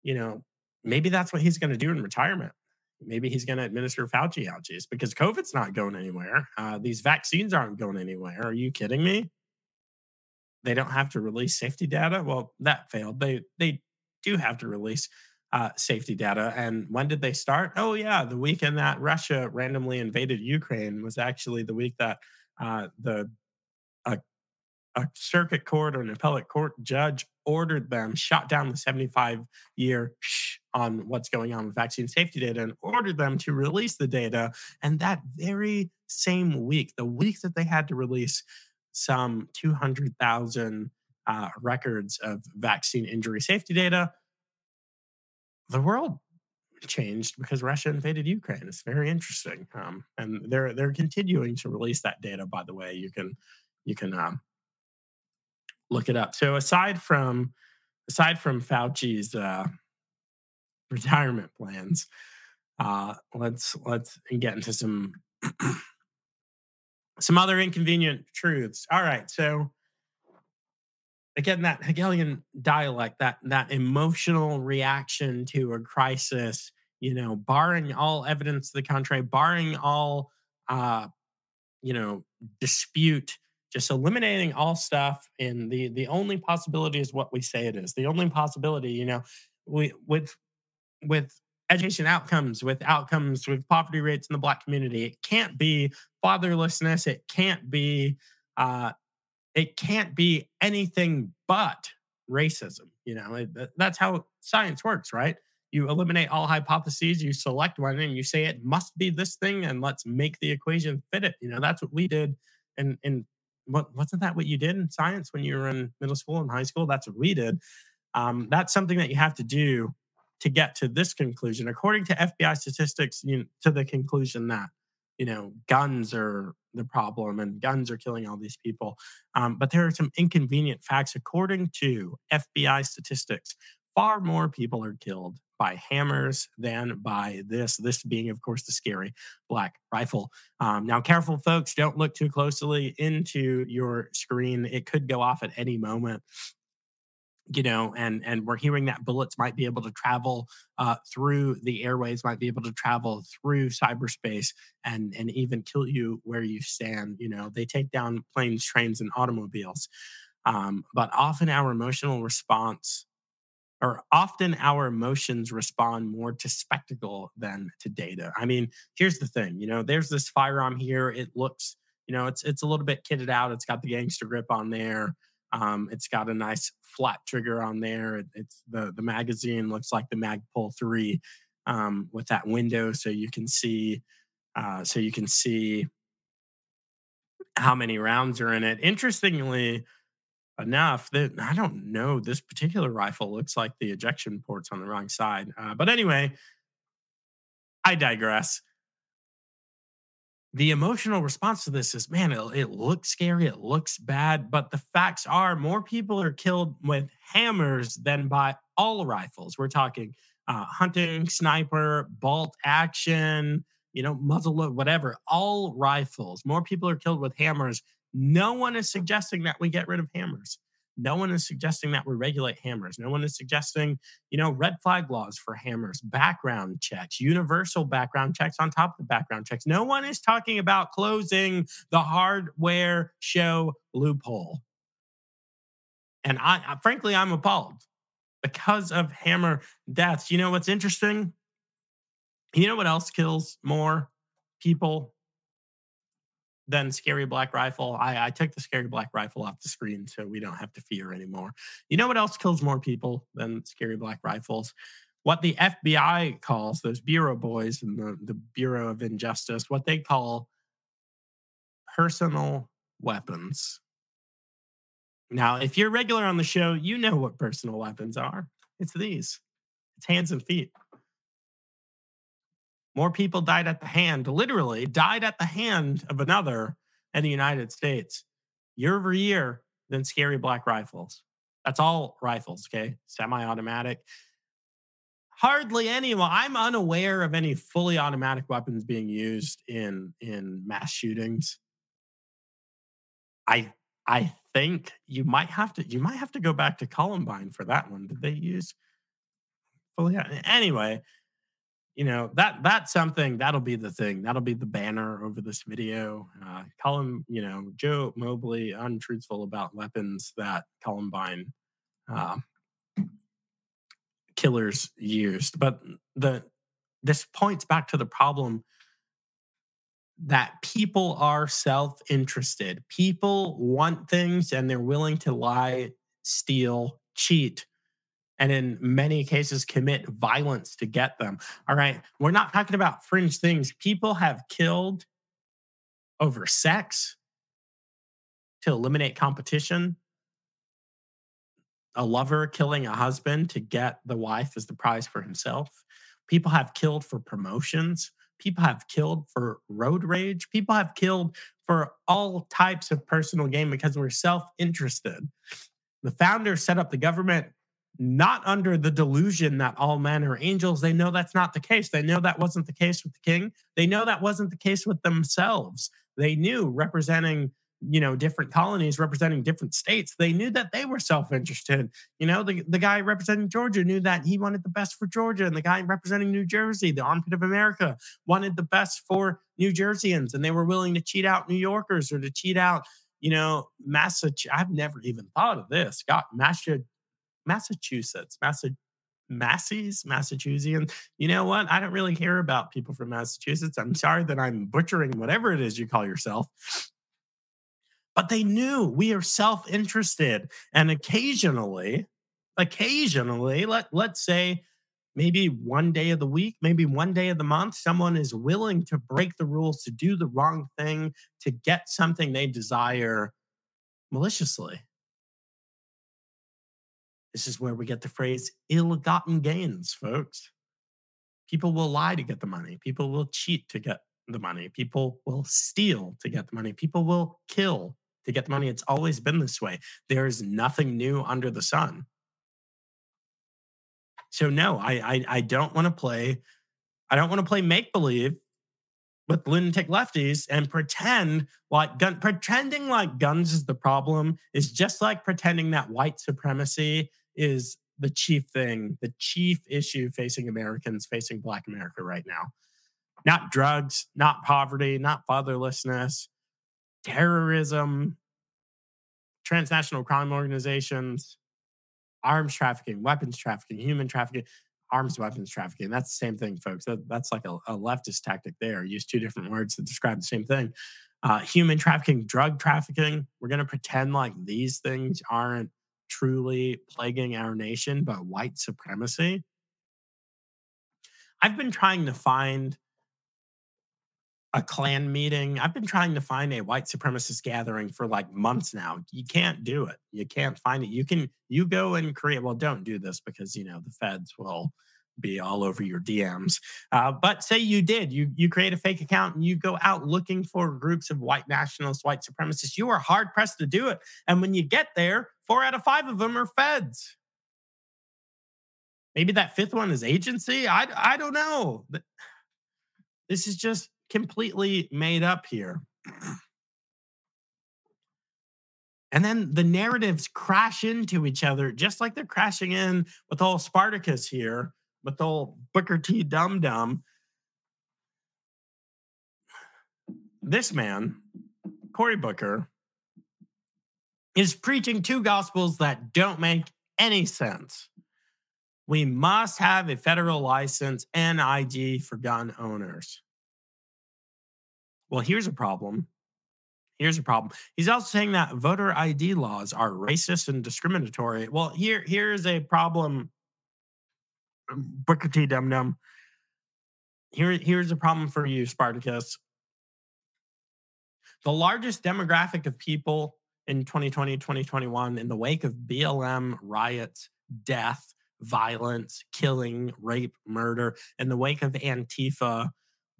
S2: you know, maybe that's what he's going to do in retirement. Maybe he's going to administer Fauci ouchies because COVID's not going anywhere. Uh, these vaccines aren't going anywhere. Are you kidding me? They don't have to release safety data. Well, that failed. They they do have to release uh, safety data. And when did they start? Oh, yeah, the weekend that Russia randomly invaded Ukraine was actually the week that uh, the a, a circuit court or an appellate court judge ordered them, shot down the 75 year shh on what's going on with vaccine safety data and ordered them to release the data. And that very same week, the week that they had to release some 200,000 uh, records of vaccine injury safety data, the world changed because Russia invaded Ukraine. It's very interesting, um, and they're they're continuing to release that data. By the way, you can you can um, look it up. So aside from aside from Fauci's uh, retirement plans, uh, let's let's get into some some other inconvenient truths. All right, so again that hegelian dialect that that emotional reaction to a crisis you know barring all evidence to the contrary barring all uh you know dispute just eliminating all stuff and the the only possibility is what we say it is. The only possibility you know we with with education outcomes with outcomes with poverty rates in the black community it can't be fatherlessness it can't be uh it can't be anything but racism. You know, that's how science works, right? You eliminate all hypotheses, you select one, and you say it must be this thing, and let's make the equation fit it. You know, that's what we did. And and what wasn't that what you did in science when you were in middle school and high school? That's what we did. Um, that's something that you have to do to get to this conclusion. According to FBI statistics, you know, to the conclusion that you know guns are the problem and guns are killing all these people. Um, but there are some inconvenient facts. According to FBI statistics, far more people are killed by hammers than by this. This being, of course, the scary black rifle. Um, now, careful, folks, don't look too closely into your screen. It could go off at any moment you know, and and we're hearing that bullets might be able to travel uh, through the airways, might be able to travel through cyberspace, and and even kill you where you stand. You know, they take down planes, trains, and automobiles. Um, but often our emotional response, or often our emotions respond more to spectacle than to data. I mean, here's the thing. You know, there's this firearm here. It looks, you know, it's it's a little bit kitted out. It's got the gangster grip on there Um, it's got a nice flat trigger on there. It, it's the the magazine looks like the Magpul three um, with that window, so you can see uh, so you can see how many rounds are in it. Interestingly enough, that I don't know this particular rifle looks like the ejection ports on the wrong side. Uh, but anyway, I digress the emotional response to this is man it, it, looks scary it looks bad but the facts are more people are killed with hammers than by all rifles. We're talking uh, hunting sniper bolt action you know muzzle whatever all rifles. More people are killed with hammers. No one is suggesting that we get rid of hammers no one is suggesting that we regulate hammers. No one is suggesting, you know, red flag laws for hammers, background checks, universal background checks on top of the background checks. No one is talking about closing the hardware show loophole. And I, frankly, I'm appalled because of hammer deaths. You know what's interesting? You know what else kills more people than Scary Black Rifle. I, I took the Scary Black Rifle off the screen so we don't have to fear anymore. You know what else kills more people than Scary Black Rifles? What the FBI calls those Bureau boys and the, the Bureau of Injustice, what they call personal weapons. Now, if you're regular on the show, you know what personal weapons are. It's these. It's hands and feet. More people died at the hand, literally died at the hand of another in the United States year over year than scary black rifles. That's all rifles, okay? Semi automatic. Hardly anyone. I'm unaware of any fully automatic weapons being used in in mass shootings. I I think you might have to you might have to go back to Columbine for that one. Did they use fully anyway? You know that that's something that'll be the thing that'll be the banner over this video uh, call him you know joe mobley untruthful about weapons that columbine uh, killers used. But the this points back to the problem that people are self-interested. People want things and they're willing to lie steal cheat and in many cases commit violence to get them. All right. We're not talking about fringe things. People have killed over sex to eliminate competition. A lover killing a husband to get the wife as the prize for himself. People have killed for promotions. People have killed for road rage. People have killed for all types of personal gain because we're self interested. The founders set up the government not under the delusion that all men are angels. They know that's not the case. They know that wasn't the case with the king. They know that wasn't the case with themselves. They knew representing, you know, different colonies, representing different states. They knew that they were self-interested. You know, the, the guy representing Georgia knew that he wanted the best for Georgia. And the guy representing New Jersey, the armpit of America, wanted the best for New Jerseyans. And they were willing to cheat out New Yorkers or to cheat out you know, Massachusetts. I've never even thought of this. God, Massachusetts Massachusetts, Massa, Massies, Massachusetts. You know what? I don't really care about people from Massachusetts. I'm sorry that I'm butchering whatever it is you call yourself. But they knew we are self interested. And occasionally, occasionally, let, let's say maybe one day of the week, maybe one day of the month, someone is willing to break the rules, to do the wrong thing, to get something they desire maliciously. This is where we get the phrase ill gotten gains, folks. People will lie to get the money. People will cheat to get the money. People will steal to get the money. People will kill to get the money. It's always been this way. There is nothing new under the sun. So no, I I, I don't want to play. I don't want to play make believe with lunatic lefties and pretend like gun, pretending like guns is the problem is just like pretending that white supremacy is the chief thing, the chief issue facing Americans, facing Black America right now. Not drugs, not poverty, not fatherlessness, terrorism, transnational crime organizations, arms trafficking, weapons trafficking, human trafficking, arms weapons trafficking. That's the same thing, folks. That, that's like a, a leftist tactic there. Use two different words to describe the same thing. uh, human trafficking, drug trafficking. We're going to pretend like these things aren't truly plaguing our nation, but white supremacy. I've been trying to find a Klan meeting. I've been trying to find a white supremacist gathering for like months now. You can't do it. You can't find it. You can you go and create. Well, don't do this because you know the feds will be all over your DMs. Uh, but say you did, you you create a fake account and you go out looking for groups of white nationalists, white supremacists. You are hard pressed to do it. And when you get there, four out of five of them are feds. Maybe that fifth one is agency. I I don't know. This is just completely made up here. And then the narratives crash into each other, just like they're crashing in with old Spartacus here, with old Booker T. Dum Dum. This man, Cory Booker, is preaching two gospels that don't make any sense. We must have a federal license and ID for gun owners. Well, here's a problem. Here's a problem. He's also saying that voter ID laws are racist and discriminatory. Well, here here's a problem. Um, Booker T. Dum Dum. Here, here's a problem for you, Spartacus. The largest demographic of people in 2020, 2021, in the wake of BLM riots, death, violence, killing, rape, murder, in the wake of Antifa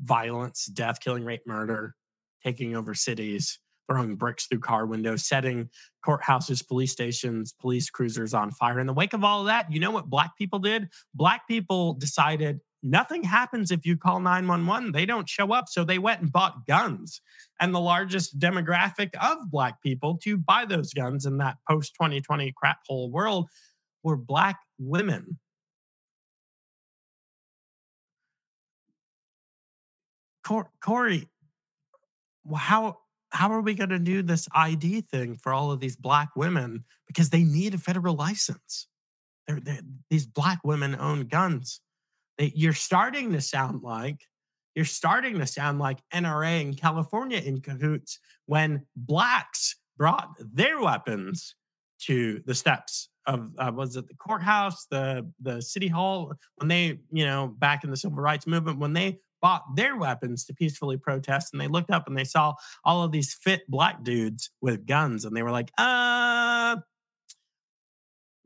S2: violence, death, killing, rape, murder, taking over cities, throwing bricks through car windows, setting courthouses, police stations, police cruisers on fire. In the wake of all of that, you know what black people did? Black people decided nothing happens if you call 911. They don't show up. So they went and bought guns. And the largest demographic of black people to buy those guns in that post 2020 crap hole world were black women. Cory, how how are we going to do this ID thing for all of these black women because they need a federal license? They're, they're, these black women own guns. They, you're starting to sound like you're starting to sound like NRA in California in cahoots when blacks brought their weapons to the steps of uh, was it the courthouse, the the city hall when they you know back in the civil rights movement when they bought their weapons to peacefully protest and they looked up and they saw all of these fit black dudes with guns and they were like, uh,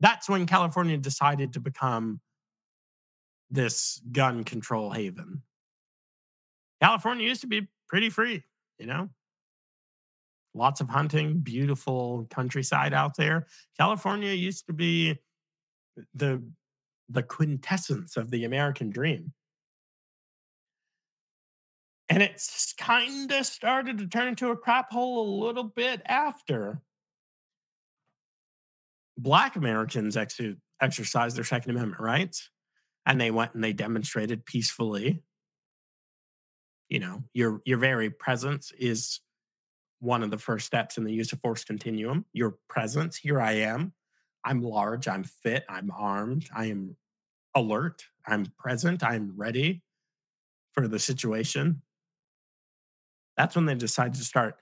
S2: that's when California decided to become this gun control haven. California used to be pretty free, you know? Lots of hunting, beautiful countryside out there. California used to be the the quintessence of the American dream. And it's kind of started to turn into a crap hole a little bit after Black Americans ex- exercised their Second Amendment rights and they went and they demonstrated peacefully. You know, your your very presence is one of the first steps in the use of force continuum. Your presence, here I am. I'm large, I'm fit, I'm armed, I am alert, I'm present, I'm ready for the situation. That's when they decided to start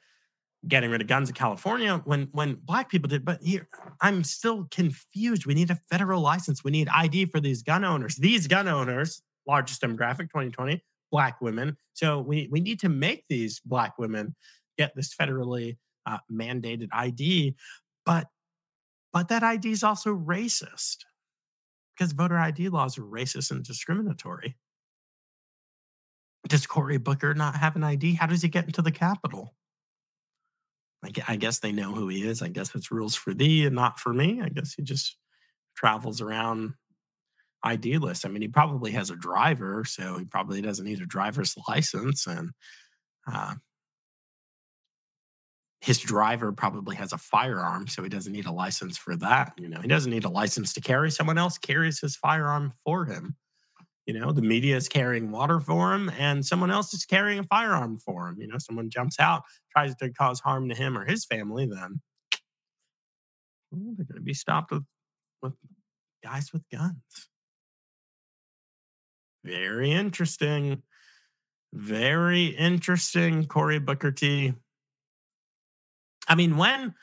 S2: getting rid of guns in California when when black people did. But here, I'm still confused. We need a federal license. We need ID for these gun owners. These gun owners, largest demographic, 2020, black women. So we we need to make these black women get this federally uh, mandated ID. But but that ID is also racist because voter ID laws are racist and discriminatory. Does Cory Booker not have an ID? How does he get into the Capitol? I guess they know who he is. I guess it's rules for thee and not for me. I guess he just travels around ID-less. I mean, he probably has a driver, so he probably doesn't need a driver's license. And uh, his driver probably has a firearm, so he doesn't need a license for that. You know, he doesn't need a license to carry. Someone else carries his firearm for him. You know, the media is carrying water for him and someone else is carrying a firearm for him. You know, someone jumps out, tries to cause harm to him or his family, then well, they're going to be stopped with, with guys with guns. Very interesting. Very interesting, Cory Booker T. I mean, when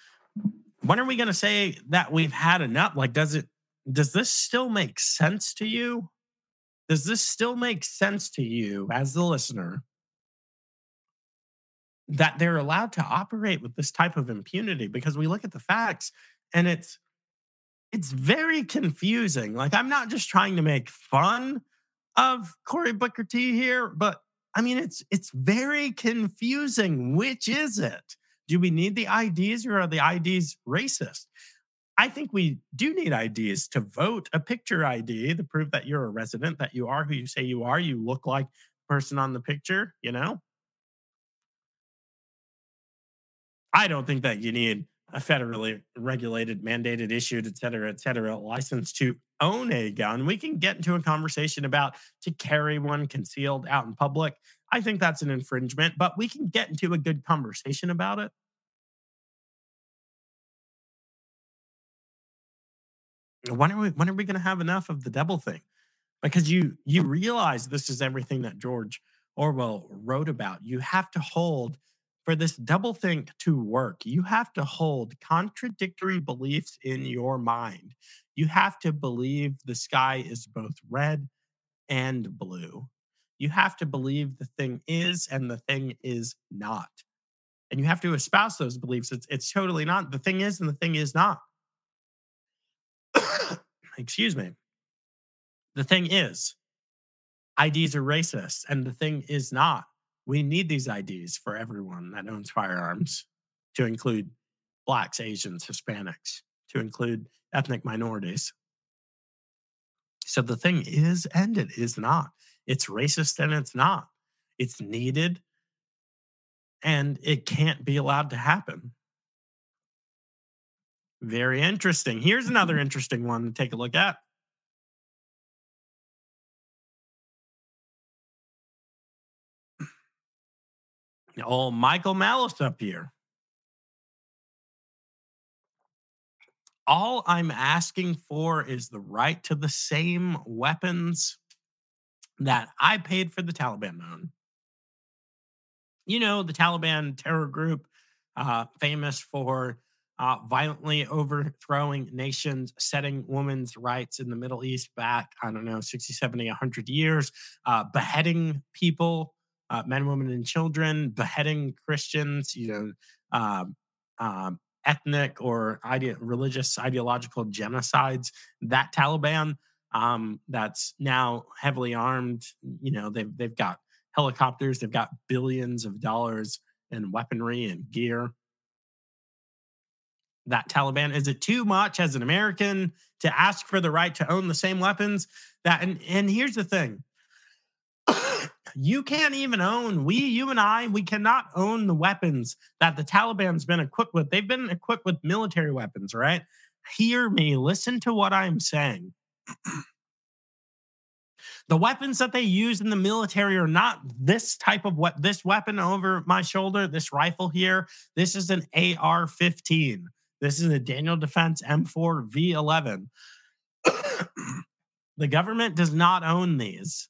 S2: when are we going to say that we've had enough? Like, does it does this still make sense to you? Does this still make sense to you as the listener that they're allowed to operate with this type of impunity? Because we look at the facts and it's it's very confusing. Like, I'm not just trying to make fun of Cory Booker T here, but I mean, it's it's very confusing. Which is it? Do we need the IDs or are the IDs racist? I think we do need IDs to vote a picture ID to prove that you're a resident, that you are who you say you are, you look like person on the picture, you know? I don't think that you need a federally regulated, mandated, issued, et cetera, et cetera, license to own a gun. We can get into a conversation about to carry one concealed out in public. I think that's an infringement, but we can get into a good conversation about it. When are we when are we going to have enough of the double think? Because you you realize this is everything that George Orwell wrote about. You have to hold for this double think to work. You have to hold contradictory beliefs in your mind. You have to believe the sky is both red and blue. You have to believe the thing is and the thing is not. And you have to espouse those beliefs. It's, it's totally not. The thing is and the thing is not. Excuse me. The thing is, IDs are racist, and the thing is not. We need these IDs for everyone that owns firearms, to include Blacks, Asians, Hispanics, to include ethnic minorities. So the thing is and it is not. It's racist and it's not. It's needed and it can't be allowed to happen. Very interesting. Here's another interesting one to take a look at. Oh, Michael Malice up here. All I'm asking for is the right to the same weapons that I paid for the Taliban own. You know, the Taliban terror group, uh, famous for uh, violently overthrowing nations, setting women's rights in the Middle East back, I don't know, 60, 70, 100 years, uh, beheading people, uh, men, women, and children, beheading Christians, you know, um, um, ethnic or ide- religious ideological genocides. That Taliban um, that's now heavily armed, you know, they've, they've got helicopters, they've got billions of dollars in weaponry and gear that Taliban? Is it too much as an American to ask for the right to own the same weapons? That and and here's the thing. you can't even own, we, you and I, we cannot own the weapons that the Taliban's been equipped with. They've been equipped with military weapons, right? Hear me, listen to what I'm saying. the weapons that they use in the military are not this type of what this weapon over my shoulder, this rifle here. This is an AR 15. This is a Daniel Defense M4 V11. the government does not own these.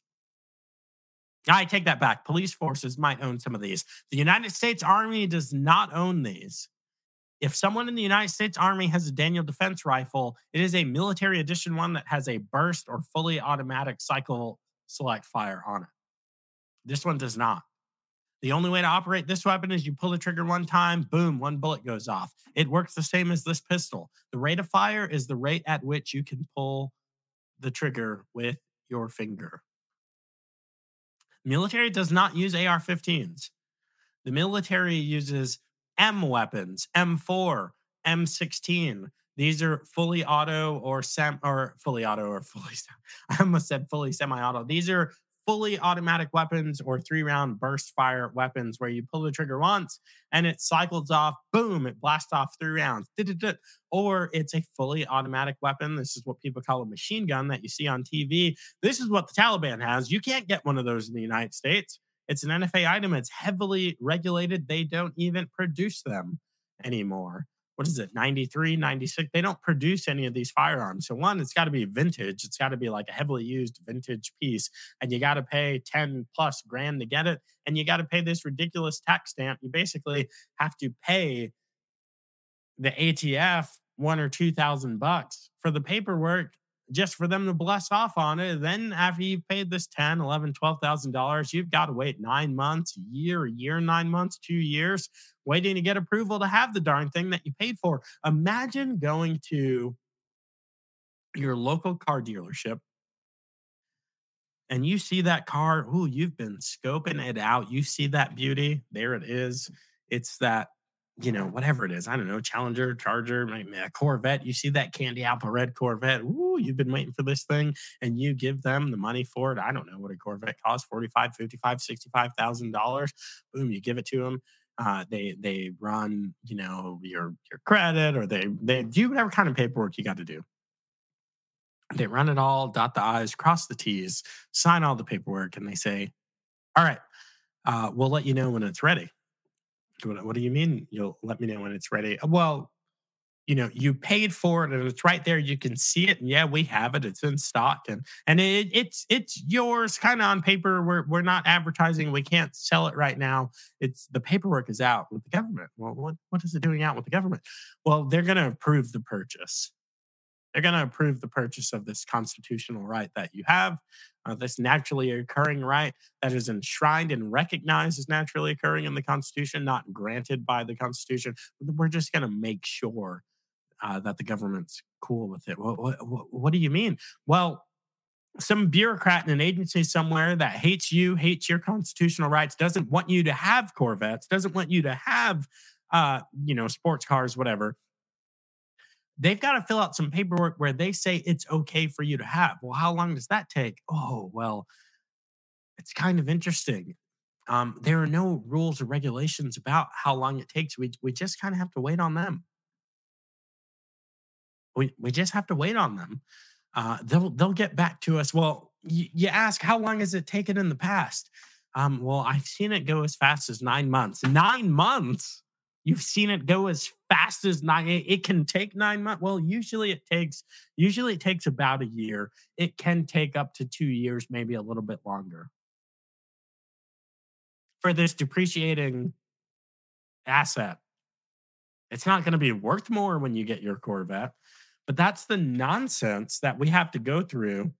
S2: I take that back. Police forces might own some of these. The United States Army does not own these. If someone in the United States Army has a Daniel Defense rifle, it is a military edition one that has a burst or fully automatic cycle select fire on it. This one does not. The only way to operate this weapon is you pull the trigger one time, boom, one bullet goes off. It works the same as this pistol. The rate of fire is the rate at which you can pull the trigger with your finger. Military does not use AR 15s. The military uses M weapons, M4, M16. These are fully auto or sem or fully auto or fully. I almost said fully semi-auto. These are fully automatic weapons or three round burst fire weapons where you pull the trigger once and it cycles off, boom, it blasts off three rounds. Or it's a fully automatic weapon. This is what people call a machine gun that you see on TV. This is what the Taliban has. You can't get one of those in the United States. It's an NFA item. It's heavily regulated. They don't even produce them anymore what is it 93 96 they don't produce any of these firearms. So one it's got to be vintage. It's got to be like a heavily used vintage piece and you got to pay 10 plus grand to get it and you got to pay this ridiculous tax stamp. You basically have to pay the ATF one or two thousand bucks for the paperwork just for them to bless off on it. Then after you've paid this 10, 11, 12,000 dollars, you've got to wait nine months, a year, a year, nine months, two years, waiting to get approval to have the darn thing that you paid for. Imagine going to your local car dealership and you see that car, oh, you've been scoping it out. You see that beauty. There it is. It's that you know, whatever it is, I don't know, Challenger, Charger, Corvette. You see that candy apple red Corvette. Ooh, you've been waiting for this thing and you give them the money for it. I don't know what a Corvette costs, 45, 55, $65,000. Boom, you give it to them. Uh, they they run, you know, your your credit or they they do whatever kind of paperwork you got to do. They run it all, dot the I's, cross the T's, sign all the paperwork, and they say, All right, uh, we'll let you know when it's ready what, do you mean you'll let me know when it's ready? Uh, well, you know, you paid for it and it's right there. You can see it. And yeah, we have it. It's in stock and and it, it's it's yours kind of on paper. We're we're not advertising. We can't sell it right now. It's the paperwork is out with the government. Well, what, what is it doing out with the government? Well, they're gonna approve the purchase. They're going to approve the purchase of this constitutional right that you have, uh, this naturally occurring right that is enshrined and recognized as naturally occurring in the Constitution, not granted by the Constitution. We're just going to make sure uh, that the government's cool with it. What, what, what do you mean? Well, some bureaucrat in an agency somewhere that hates you, hates your constitutional rights, doesn't want you to have Corvettes, doesn't want you to have, uh, you know, sports cars, whatever they've got to fill out some paperwork where they say it's okay for you to have. Well, how long does that take? Oh, well, it's kind of interesting. Um, there are no rules or regulations about how long it takes. We we just kind of have to wait on them. We we just have to wait on them. Uh, they'll they'll get back to us. Well, y- you ask how long has it taken in the past? Um, well, I've seen it go as fast as nine months. Nine months. You've seen it go as fast as nine. It can take nine months. Well, usually it takes usually it takes about a year. It can take up to two years, maybe a little bit longer. For this depreciating asset, it's not going to be worth more when you get your Corvette. But that's the nonsense that we have to go through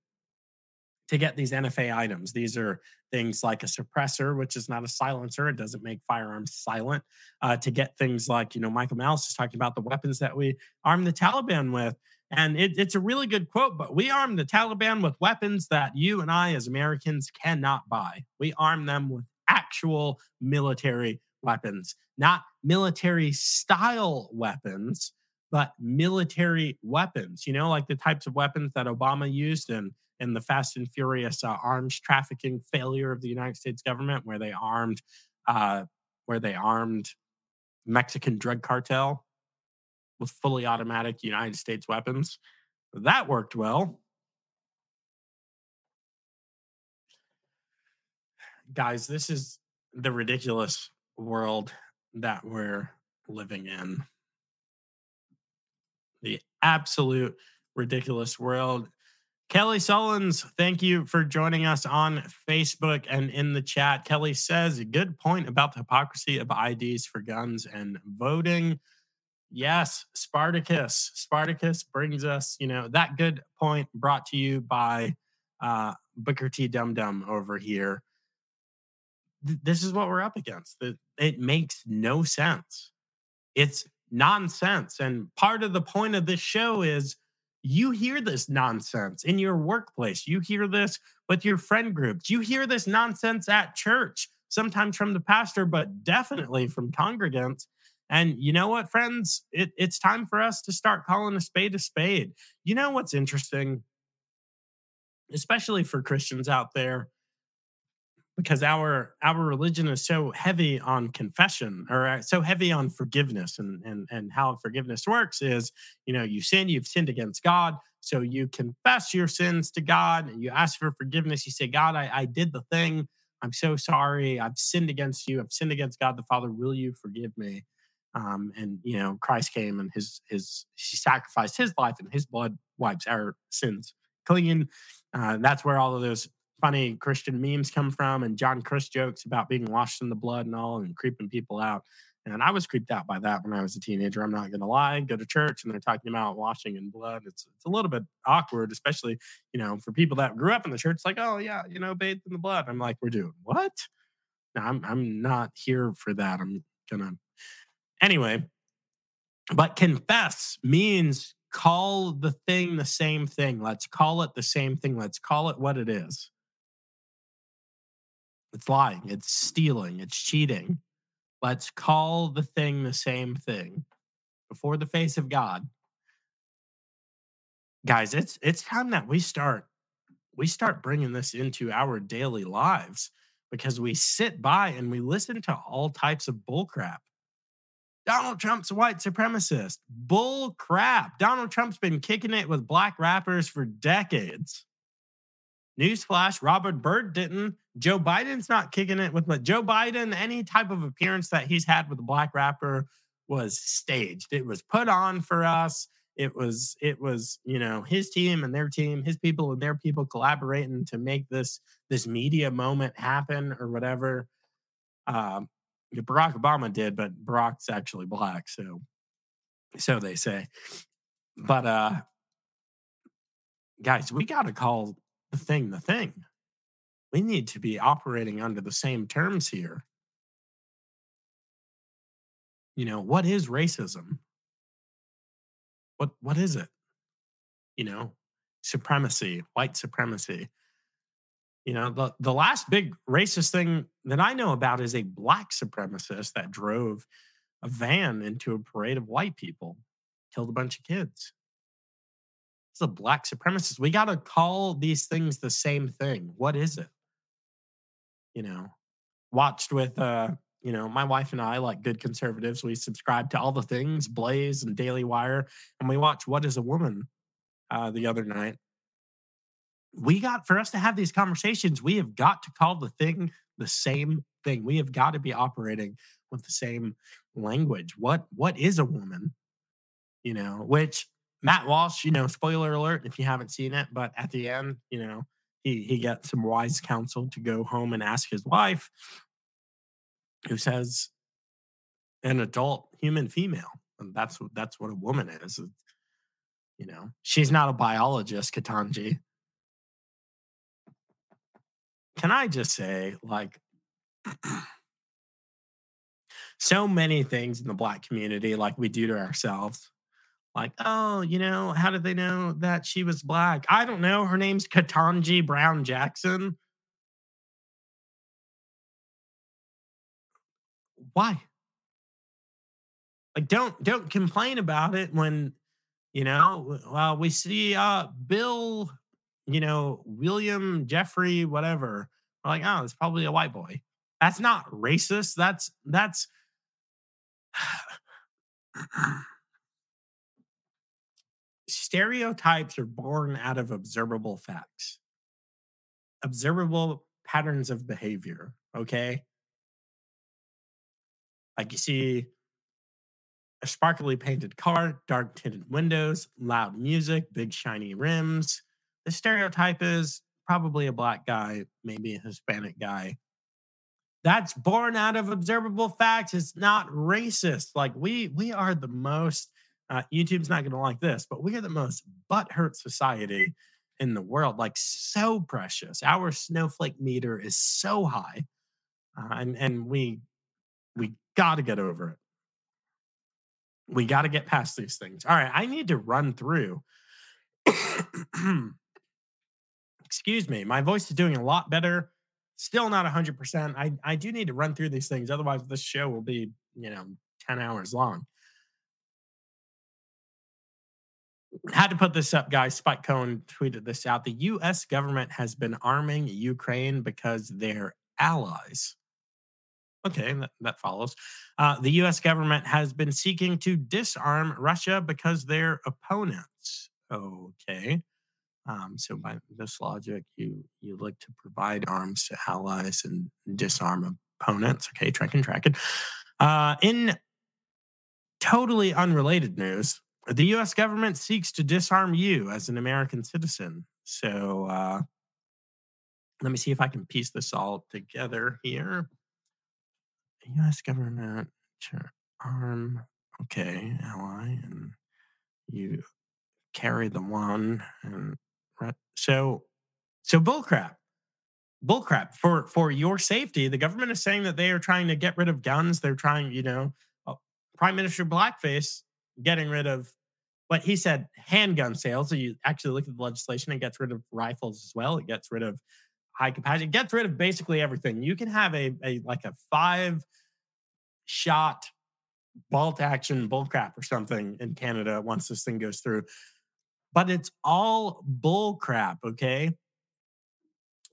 S2: to get these NFA items. These are things like a suppressor, which is not a silencer. It doesn't make firearms silent. Uh, to get things like, you know, Michael Malice is talking about the weapons that we arm the Taliban with. And it, it's a really good quote, but we arm the Taliban with weapons that you and I, as Americans, cannot buy. We arm them with actual military weapons, not military style weapons, but military weapons, you know, like the types of weapons that Obama used in in the Fast and Furious uh, arms trafficking failure of the United States government, where they armed, uh, where they armed Mexican drug cartel with fully automatic United States weapons. That worked well. Guys, this is the ridiculous world that we're living in. The absolute ridiculous world. Kelly Sullins, thank you for joining us on Facebook and in the chat. Kelly says, a good point about the hypocrisy of IDs for guns and voting. Yes, Spartacus. Spartacus brings us, you know, that good point brought to you by uh, Booker T. Dum Dum over here. this is what we're up against. It makes no sense. It's nonsense. And part of the point of this show is you hear this nonsense in your workplace. You hear this with your friend groups. You hear this nonsense at church, sometimes from the pastor, but definitely from congregants. And you know what, friends? It, it's time for us to start calling a spade a spade. You know what's interesting? Especially for Christians out there, because our our religion is so heavy on confession or uh, so heavy on forgiveness and and and how forgiveness works is you know you sin you've sinned against god so you confess your sins to god and you ask for forgiveness. You say god i, I did the thing. I'm so sorry. I've sinned against you. I've sinned against god the father. Will you forgive me? Um, and you know christ came and his his he sacrificed his life and his blood wipes our sins clean. Uh, that's where all of those funny Christian memes come from and John Crist jokes about being washed in the blood and all and creeping people out. And I was creeped out by that when I was a teenager. I'm not going to lie. Go to church and they're talking about washing in blood. It's it's a little bit awkward, especially you know for people that grew up in the church. Like, oh yeah, you know, bathed in the blood. I'm like, we're doing what? No, I'm I'm not here for that. I'm gonna anyway. But confess means call the thing the same thing. Let's call it the same thing. Let's call it what it is. It's lying. It's stealing. It's cheating. Let's call the thing the same thing before the face of God. Guys, it's it's time that we start we start bringing this into our daily lives because we sit by and we listen to all types of bullcrap. Donald Trump's a white supremacist. Bull crap. Donald Trump's been kicking it with black rappers for decades. Newsflash, Robert Byrd didn't. Joe Biden's not kicking it with but Joe Biden, any type of appearance that he's had with a black rapper was staged. It was put on for us. It was, it was, you know, his team and their team, his people and their people collaborating to make this this media moment happen or whatever. Um, Barack Obama did, but Barack's actually black, so so they say. But uh guys, we got to call the thing the thing. We need to be operating under the same terms here. You know, what is racism? What what is it? You know, supremacy, white supremacy. You know, the, the last big racist thing that I know about is a black supremacist that drove a van into a parade of white people, killed a bunch of kids. It's a black supremacist. We got to call these things the same thing. What is it? You know, watched with, uh, you know, my wife and I, like good conservatives, we subscribe to all the things, Blaze and Daily Wire, and we watch What is a Woman uh, the other night we got for us to have these conversations, we have got to call the thing the same thing. We have got to be operating with the same language. What what is a woman? You know, which Matt Walsh, you know, spoiler alert if you haven't seen it, but at the end, you know, he he gets some wise counsel to go home and ask his wife, who says an adult human female. And that's what that's what a woman is. You know, she's not a biologist, Ketanji can I just say, like, so many things in the black community, like we do to ourselves. Like, oh, you know, how did they know that she was black? I don't know. Her name's Ketanji Brown Jackson. Why? Like, don't don't complain about it when, you know, well, we see uh Bill you know, William, Jeffrey, whatever. We're like, oh, it's probably a white boy. That's not racist. That's that's stereotypes are born out of observable facts, observable patterns of behavior. Okay. Like you see a sparkly painted car, dark tinted windows, loud music, big shiny rims, the stereotype is probably a black guy, maybe a Hispanic guy. That's born out of observable facts. It's not racist. Like we we are the most uh, YouTube's not going to like this, but we are the most butthurt society in the world. Like so precious. Our snowflake meter is so high, uh, and and we we got to get over it. We got to get past these things. All right, I need to run through excuse me, my voice is doing a lot better. Still not 100%. I, I do need to run through these things. Otherwise, this show will be, you know, 10 hours long. Had to put this up, guys. Spike Cohen tweeted this out. The U.S. government has been arming Ukraine because they're allies. Okay, that, that follows. Uh, the U.S. government has been seeking to disarm Russia because they're opponents. Okay. Um, so by this logic, you you look to provide arms to allies and disarm opponents. Okay, track and track it. Uh, in totally unrelated news, the U.S. government seeks to disarm you as an American citizen. So uh, let me see if I can piece this all together here. U.S. government. Sure. arm. Okay, ally, and you carry the one, and so so bullcrap, bullcrap for for your safety. The government is saying that they are trying to get rid of guns. They're trying, you know, uh, Prime Minister Blackface getting rid of but he said handgun sales. So you actually look at the legislation, it gets rid of rifles as well. It gets rid of high capacity. It gets rid of basically everything. You can have a, a like a five shot bolt action bullcrap or something in Canada once this thing goes through. But it's all bull crap, okay?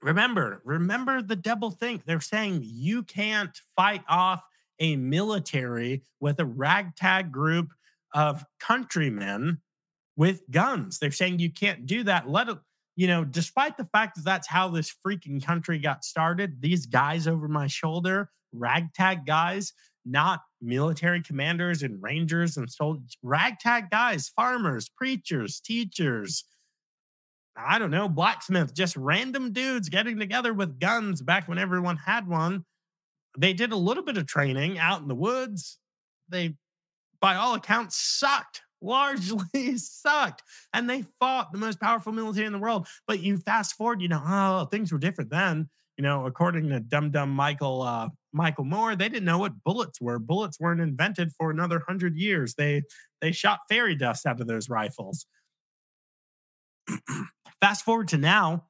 S2: Remember, remember the double think. They're saying you can't fight off a military with a ragtag group of countrymen with guns. They're saying you can't do that. Let it, you know, despite the fact that that's how this freaking country got started, these guys over my shoulder, ragtag guys, not military commanders and rangers and soldiers, ragtag guys, farmers, preachers, teachers. I don't know, blacksmith, just random dudes getting together with guns back when everyone had one. They did a little bit of training out in the woods. They by all accounts, sucked, largely sucked. And they fought the most powerful military in the world. But you fast forward, you know, oh, things were different then. You know, according to Dum Dum Michael uh, Michael Moore, they didn't know what bullets were. Bullets weren't invented for another hundred years. They they shot fairy dust out of those rifles. fast forward to now,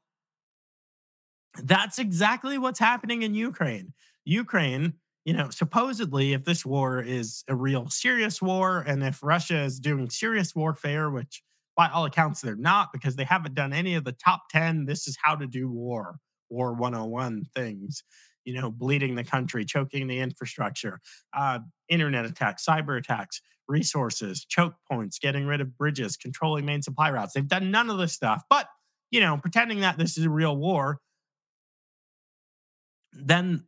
S2: that's exactly what's happening in Ukraine. Ukraine you know, supposedly, if this war is a real serious war, and if Russia is doing serious warfare, which by all accounts they're not, because they haven't done any of the top 10, this is how to do war, war 101 things, you know, bleeding the country, choking the infrastructure, uh, internet attacks, cyber attacks, resources, choke points, getting rid of bridges, controlling main supply routes. They've done none of this stuff, but, you know, pretending that this is a real war. Then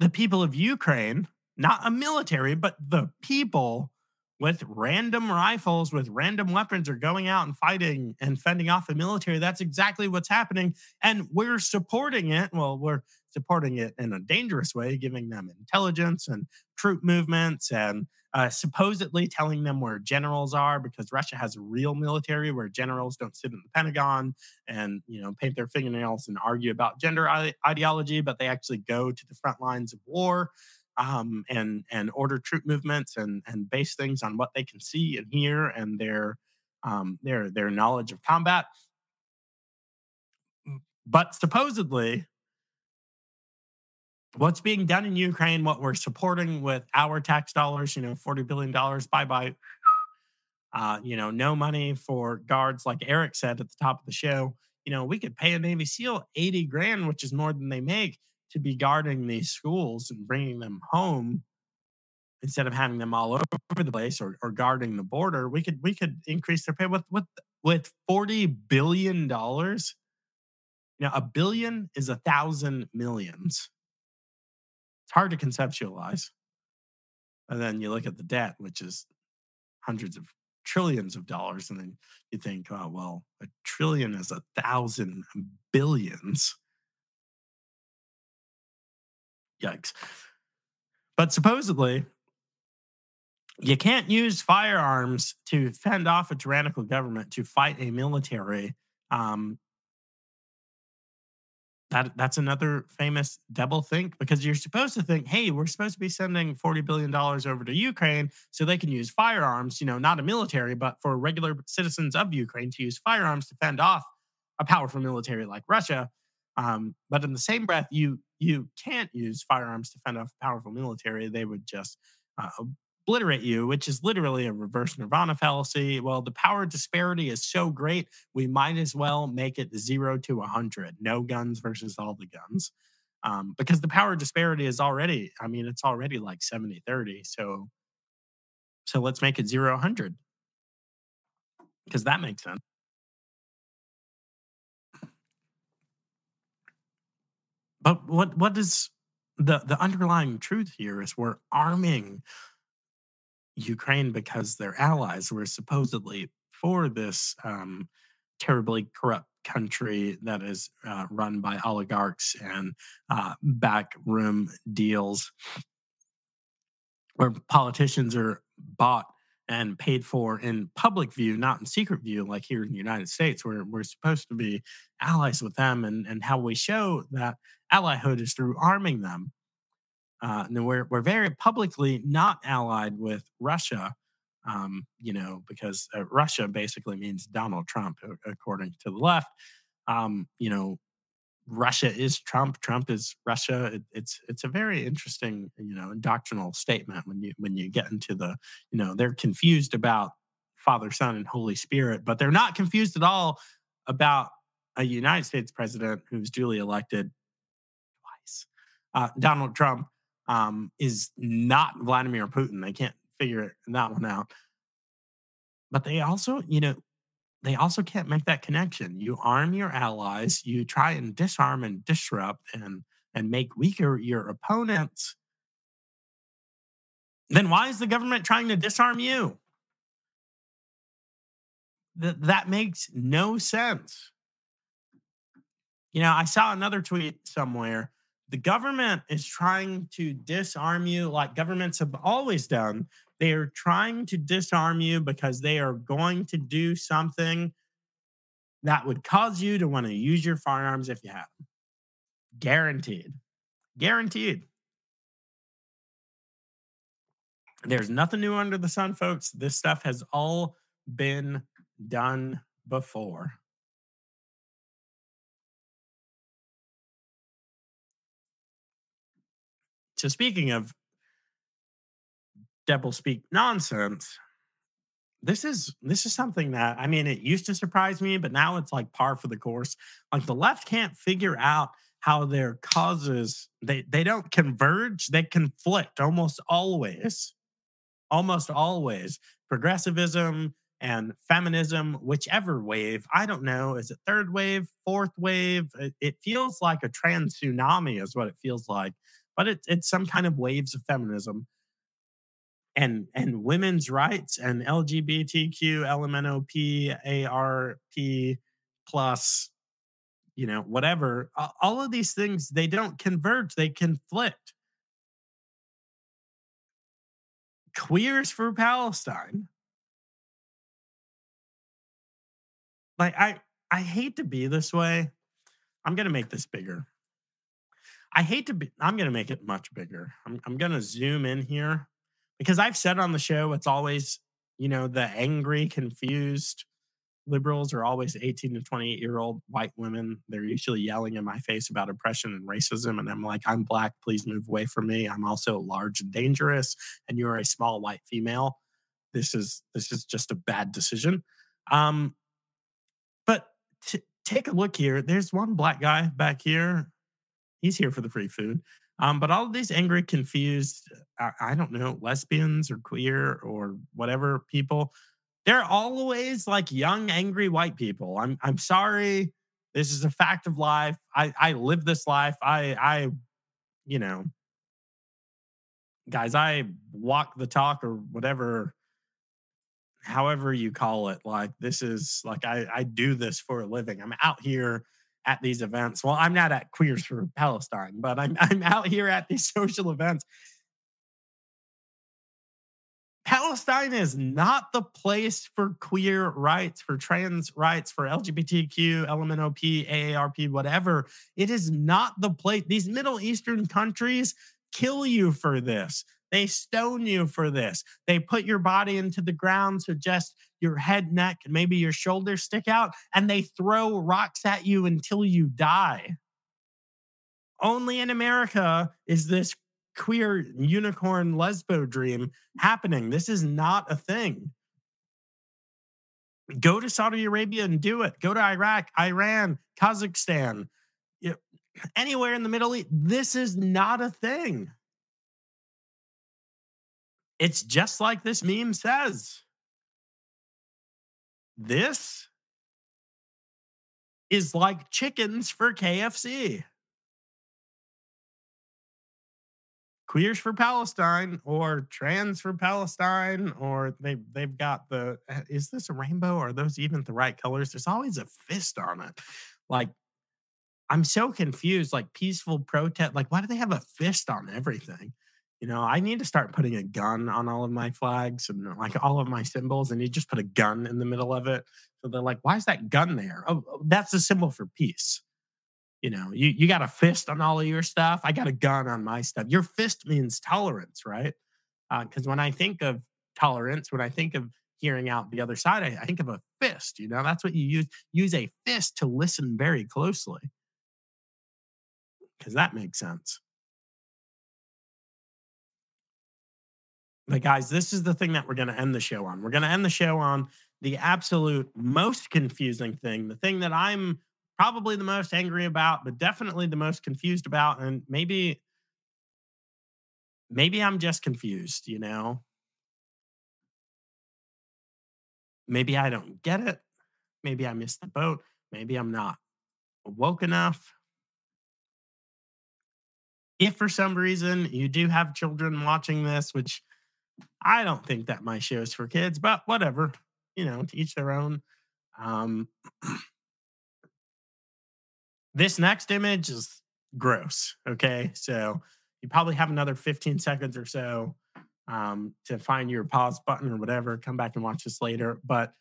S2: the people of Ukraine, not a military, but the people with random rifles, with random weapons, are going out and fighting and fending off the military. That's exactly what's happening. And we're supporting it. Well, we're supporting it in a dangerous way, giving them intelligence and troop movements and uh, supposedly telling them where generals are because Russia has a real military where generals don't sit in the Pentagon and you know paint their fingernails and argue about gender ideology, but they actually go to the front lines of war um, and and order troop movements and and base things on what they can see and hear and their um, their their knowledge of combat. But supposedly, what's being done in Ukraine, what we're supporting with our tax dollars, you know, $40 billion, bye bye. Uh, you know, no money for guards, like Eric said at the top of the show. You know, we could pay a Navy SEAL 80 grand, which is more than they make, to be guarding these schools and bringing them home instead of having them all over the place or, or guarding the border. We could we could increase their pay with with with 40 billion dollars. Now, a billion is a thousand millions. It's hard to conceptualize. And then you look at the debt, which is hundreds of trillions of dollars, and then you think, oh, well, a trillion is a thousand billions. Yikes. But supposedly, you can't use firearms to fend off a tyrannical government, to fight a military. Um, that that's another famous double think because you're supposed to think, hey, we're supposed to be sending forty billion dollars over to Ukraine so they can use firearms, you know, not a military, but for regular citizens of Ukraine to use firearms to fend off a powerful military like Russia. Um, but in the same breath, you you can't use firearms to fend off a powerful military. They would just uh, obliterate you, which is literally a reverse nirvana fallacy. Well, the power disparity is so great, we might as well make it zero to 100. No guns versus all the guns. Um, because the power disparity is already, I mean, it's already like 70 30. So, so let's make it zero 100 because that makes sense. But what what is the the underlying truth here is we're arming Ukraine because their allies were supposedly for this um, terribly corrupt country that is uh, run by oligarchs and uh, backroom deals. where politicians are bought and paid for in public view, not in secret view, like here in the United States, where we're supposed to be allies with them. And, and how we show that allyhood is through arming them. Uh, and we're, we're very publicly not allied with Russia, um, you know, because uh, Russia basically means Donald Trump, according to the left. Um, you know, Russia is Trump. Trump is Russia. It, it's it's a very interesting, you know, doctrinal statement when you when you get into the, you know, they're confused about Father, Son, and Holy Spirit, but they're not confused at all about a United States president who's duly elected twice. Uh, Donald Trump um, is not Vladimir Putin. They can't figure that one out. But they also, you know, they also can't make that connection. You arm your allies, you try and disarm and disrupt and and make weaker your opponents. Then why is the government trying to disarm you? That that makes no sense. You know, I saw another tweet somewhere. The government is trying to disarm you like governments have always done they are trying to disarm you because they are going to do something that would cause you to want to use your firearms if you have them. Guaranteed. Guaranteed. There's nothing new under the sun, folks. This stuff has all been done before. So, speaking of double speak nonsense this is this is something that i mean it used to surprise me but now it's like par for the course. Like the left can't figure out how their causes they they don't converge they conflict almost always almost always. Progressivism and feminism whichever wave i don't know is it third wave fourth wave? It, it feels like a trans tsunami is what it feels like but it, it's some kind of waves of feminism and and women's rights and LGBTQ, LMNOP, ARP plus, you know, whatever. All of these things they don't converge; they conflict. Queers for Palestine. Like I, I hate to be this way. I'm gonna make this bigger. I hate to be. I'm gonna make it much bigger. I'm, I'm gonna zoom in here because I've said on the show, it's always, you know, the angry, confused liberals are always 18 to 28 year old white women. They're usually yelling in my face about oppression and racism. And I'm like, I'm black. Please move away from me. I'm also large and dangerous. And you're a small white female. This is this is just a bad decision. Um, but t- take a look here. There's one black guy back here. He's here for the free food. Um, but all these angry, confused, I, I don't know, lesbians or queer or whatever people, they're always like young, angry white people. I'm I'm sorry. This is a fact of life. I I live this life. I I, you know, guys, I walk the talk or whatever however you call it like this is like i i do this for a living i'm out here at these events. Well, I'm not at Queers for Palestine, but I'm I'm out here at these social events. Palestine is not the place for queer rights, for trans rights, for LGBTQ, LMNOP, AARP, whatever. It is not the place. These Middle Eastern countries kill you for this. They stone you for this. They put your body into the ground so just your head, neck, and maybe your shoulders stick out, and they throw rocks at you until you die. Only in America is this queer unicorn lesbo dream happening. This is not a thing. Go to Saudi Arabia and do it. Go to Iraq, Iran, Kazakhstan, anywhere in the Middle East. This is not a thing. It's just like this meme says. This is like chickens for KFC. Queers for Palestine or trans for Palestine, or they they've got the uh, is this a rainbow? Are those even the right colors? There's always a fist on it. Like I'm so confused. Like peaceful protest. Like, why do they have a fist on everything? You know, I need to start putting a gun on all of my flags and like all of my symbols, and you just put a gun in the middle of it. So they're like, why is that gun there? Oh, oh that's a symbol for peace. You know, you, you got a fist on all of your stuff. I got a gun on my stuff. Your fist means tolerance, right? Because uh, when I think of tolerance, when I think of hearing out the other side, I, I think of a fist. You know, that's what you use. Use a fist to listen very closely. Because that makes sense. But guys, this is the thing that we're going to end the show on. We're going to end the show on the absolute most confusing thing, the thing that I'm probably the most angry about, but definitely the most confused about. And maybe, maybe I'm just confused, you know? Maybe I don't get it. Maybe I missed the boat. Maybe I'm not woke enough. If for some reason you do have children watching this, which I don't think that my show is for kids, but whatever, you know, to each their own. Um, this next image is gross. Okay. So you probably have another 15 seconds or so um, to find your pause button or whatever. Come back and watch this later. But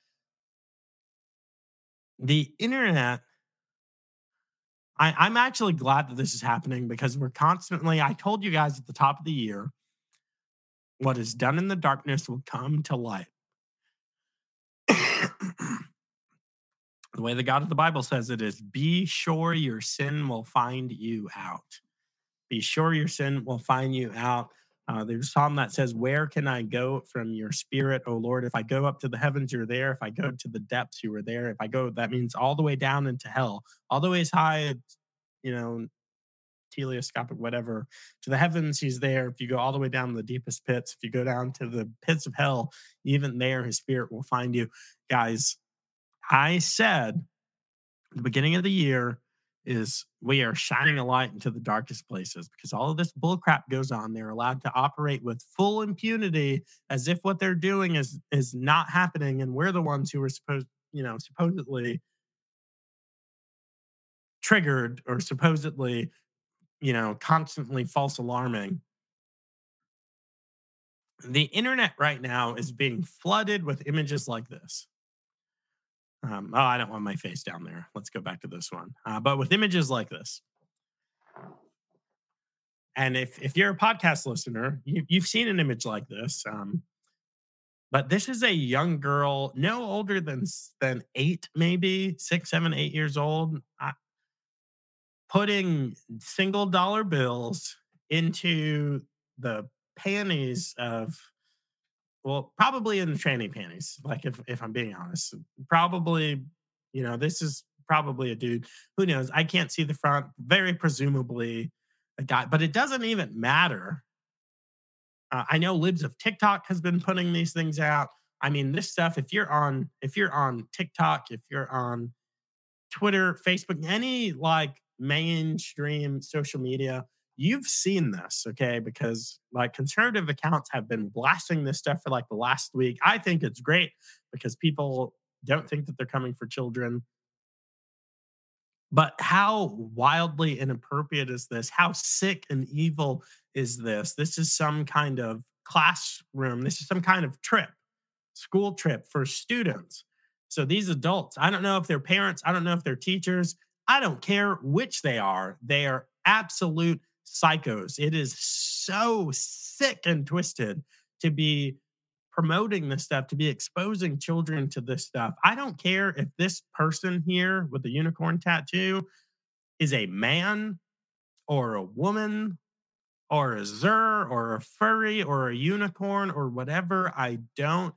S2: the internet, I, I'm actually glad that this is happening because we're constantly, I told you guys at the top of the year, what is done in the darkness will come to light. the way the God of the Bible says it is be sure your sin will find you out. Be sure your sin will find you out. Uh, there's a psalm that says, Where can I go from your spirit, O Lord? If I go up to the heavens, you're there. If I go to the depths, you are there. If I go, that means all the way down into hell, all the way as high, you know, telescopic, whatever, to the heavens, he's there. If you go all the way down to the deepest pits, if you go down to the pits of hell, even there, his spirit will find you. Guys, I said the beginning of the year is we are shining a light into the darkest places because all of this bullcrap goes on. They're allowed to operate with full impunity as if what they're doing is is not happening, and we're the ones who are supposed, you know, supposedly triggered or supposedly you know, constantly false alarming. The internet right now is being flooded with images like this. Um, oh, I don't want my face down there. Let's go back to this one. Uh, but with images like this. And if, if you're a podcast listener, you, you've seen an image like this. Um, but this is a young girl, no older than than eight, maybe six, seven, eight years old. Putting single dollar bills into the panties of well probably in the tranny panties like if, if i'm being honest. Probably you know this is probably a dude who knows? I can't see the front very presumably a guy but it doesn't even matter. Uh, i know libs of tiktok has been putting these things out. I mean this stuff if you're on if you're on tiktok if you're on twitter facebook any like mainstream social media, you've seen this, okay? Because like conservative accounts have been blasting this stuff for like the last week. I think it's great because people don't think that they're coming for children. But how wildly inappropriate is this? How sick and evil is this? This is some kind of classroom. This is some kind of trip, school trip for students. So these adults, I don't know if they're parents, I don't know if they're teachers, I don't care which they are. They are absolute psychos. It is so sick and twisted to be promoting this stuff, to be exposing children to this stuff. I don't care if this person here with the unicorn tattoo is a man or a woman or a zer or a furry or a unicorn or whatever. I don't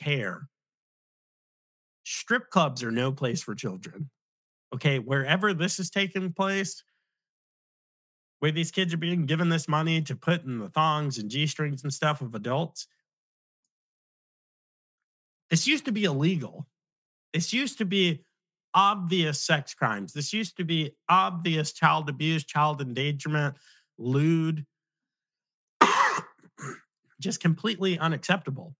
S2: care. Strip clubs are no place for children okay, wherever this is taking place, where these kids are being given this money to put in the thongs and G strings and stuff of adults, this used to be illegal. This used to be obvious sex crimes. This used to be obvious child abuse, child endangerment, lewd, just completely unacceptable.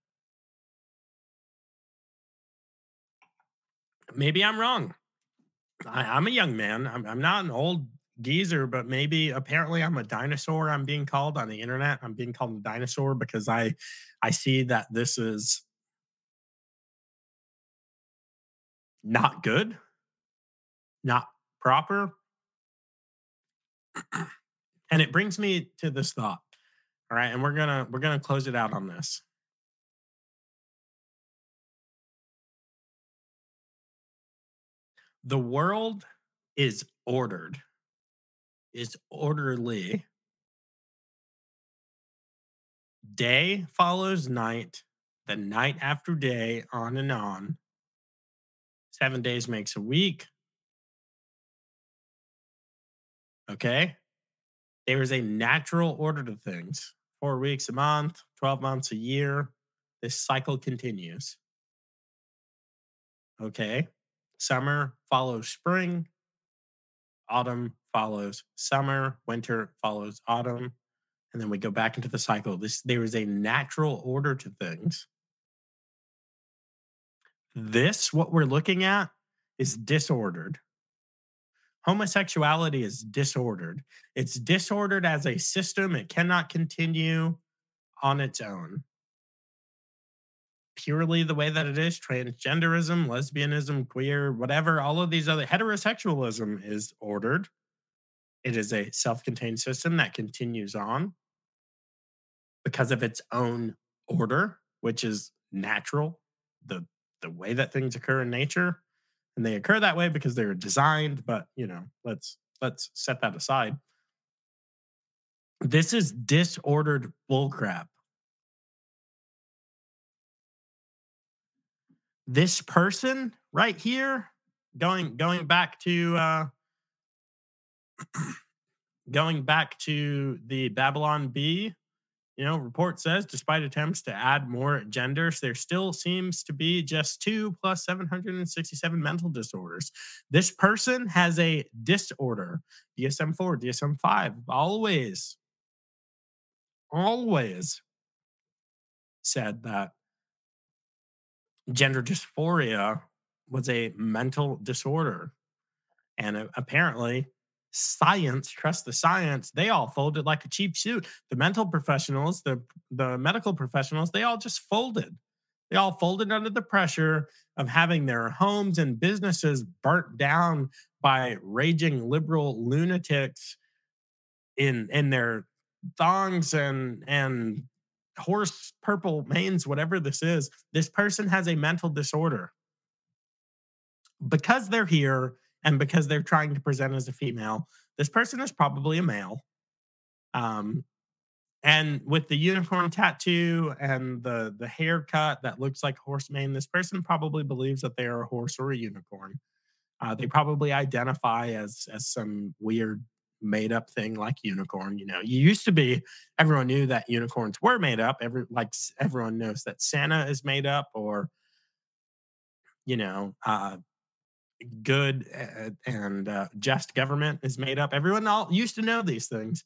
S2: Maybe I'm wrong. I, am a young man. I'm, I'm not an old geezer, but maybe apparently I'm a dinosaur. I'm being called on the internet. I'm being called a dinosaur because I I see that this is not good, not proper. and it brings me to this thought. All right, and we're going to we're going to close it out on this. The world is ordered is orderly. Day follows night, the night after day, on and on. Seven days makes a week. Okay. There is a natural order to things. Four weeks a month, 12 months a year. This cycle continues. Okay. Summer follows spring. Autumn follows summer, winter follows autumn, and then we go back into the cycle. This there is a natural order to things. This, what we're looking at, is disordered. Homosexuality is disordered. It's disordered as a system. It cannot continue on its own. Purely the way that it is transgenderism, lesbianism, queer, whatever, all of these other heterosexualism is ordered. It is a self contained system that continues on because of its own order, which is natural, the, the way that things occur in nature. And they occur that way because they're designed, but you know, let's let's set that aside. This is disordered bullcrap. This person right here, going going back to uh going back to the Babylon Bee, you know, report says despite attempts to add more genders, there still seems to be just two plus 767 mental disorders. This person has a disorder, DSM 4, DSM 5, always, always said that gender dysphoria was a mental disorder. And apparently, science, trust the science, they all folded like a cheap suit. The mental professionals, the the medical professionals, they all just folded. They all folded under the pressure of having their homes and businesses burnt down by raging liberal lunatics in in their thongs and and horse purple manes whatever this is this person has a mental disorder because they're here and because they're trying to present as a female, this person is probably a male. Um, and with the unicorn tattoo and the the haircut that looks like horse mane, this person probably believes that they are a horse or a unicorn. Uh, they probably identify as as some weird made up thing like unicorn. You know, you used to be everyone knew that unicorns were made up. Every like everyone knows that Santa is made up, or you know, uh, good and uh, just government is made up. Everyone all used to know these things.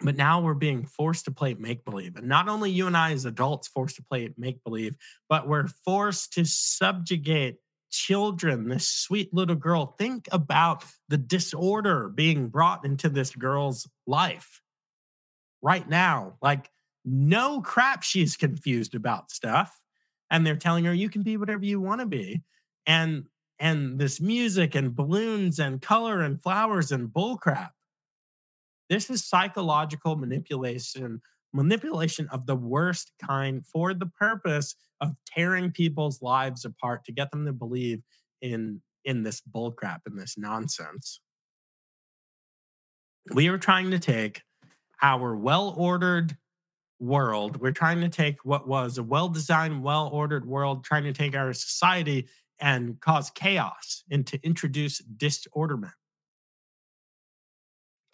S2: But now we're being forced to play make believe. And not only you and I as adults forced to play make believe, but we're forced to subjugate children, this sweet little girl. Think about the disorder being brought into this girl's life right now. Like, no crap, she's confused about stuff. And they're telling her, you can be whatever you want to be and and this music and balloons and color and flowers and bullcrap. This is psychological manipulation, manipulation of the worst kind for the purpose of tearing people's lives apart to get them to believe in in this bullcrap and this nonsense. We are trying to take our well-ordered world, we're trying to take what was a well-designed, well-ordered world, trying to take our society and cause chaos and to introduce disorderment.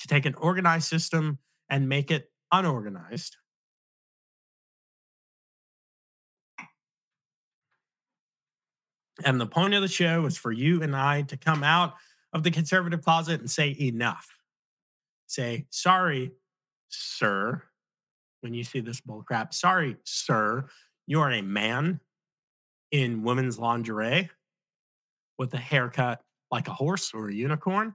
S2: To take an organized system and make it unorganized. And the point of the show is for you and I to come out of the conservative closet and say enough. Say, sorry, sir, when you see this bull crap. Sorry, sir, you are a man in women's lingerie with a haircut like a horse or a unicorn.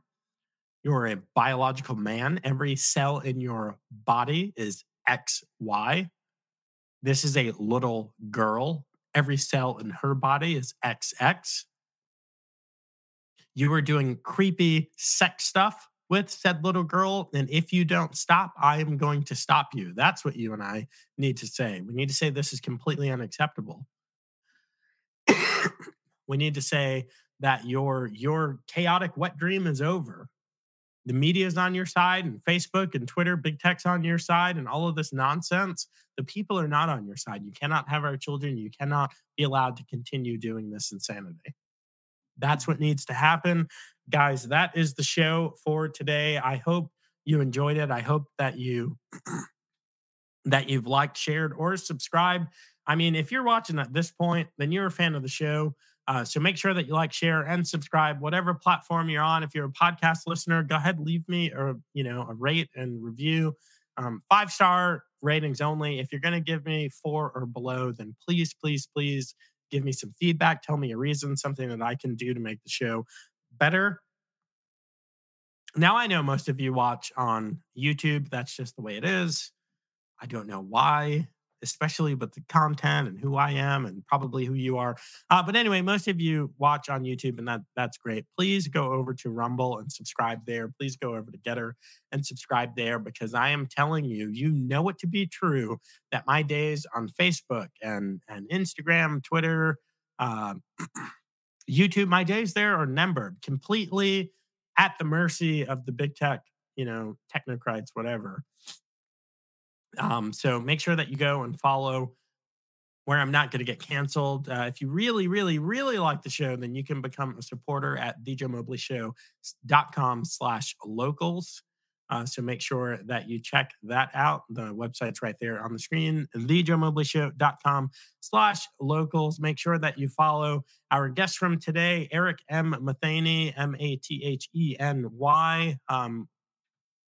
S2: You're a biological man. Every cell in your body is XY. This is a little girl. Every cell in her body is XX. You are doing creepy sex stuff with said little girl. And if you don't stop, I am going to stop you. That's what you and I need to say. We need to say this is completely unacceptable. we need to say that your your chaotic wet dream is over. The media is on your side, and Facebook and Twitter, big tech's on your side, and all of this nonsense. The people are not on your side. You cannot have our children. You cannot be allowed to continue doing this insanity. That's what needs to happen. Guys, that is the show for today. I hope you enjoyed it. I hope that you that you've liked, shared, or subscribed. I mean, if you're watching at this point, then you're a fan of the show. Uh, so make sure that you like, share, and subscribe, whatever platform you're on. If you're a podcast listener, go ahead, leave me or you know a rate and review. Um, five star ratings only. If you're going to give me four or below, then please, please, please give me some feedback. Tell me a reason, something that I can do to make the show better. Now I know most of you watch on YouTube. That's just the way it is. I don't know why, especially with the content and who I am and probably who you are. Uh, but anyway, most of you watch on YouTube, and that that's great. Please go over to Rumble and subscribe there. Please go over to Gettr and subscribe there because I am telling you, you know it to be true that my days on Facebook and and Instagram, Twitter, uh, YouTube, my days there are numbered completely at the mercy of the big tech, you know, technocrats, whatever. Um, so make sure that you go and follow where I'm not going to get canceled. Uh, if you really, really, really like the show, then you can become a supporter at thejoemobleyshow.com slash locals. Uh, so make sure that you check that out. The website's right there on the screen, thejoemobleyshow.com slash locals. Make sure that you follow our guest from today, Eric M. Matheny, M-A-T-H-E-N-Y. Um,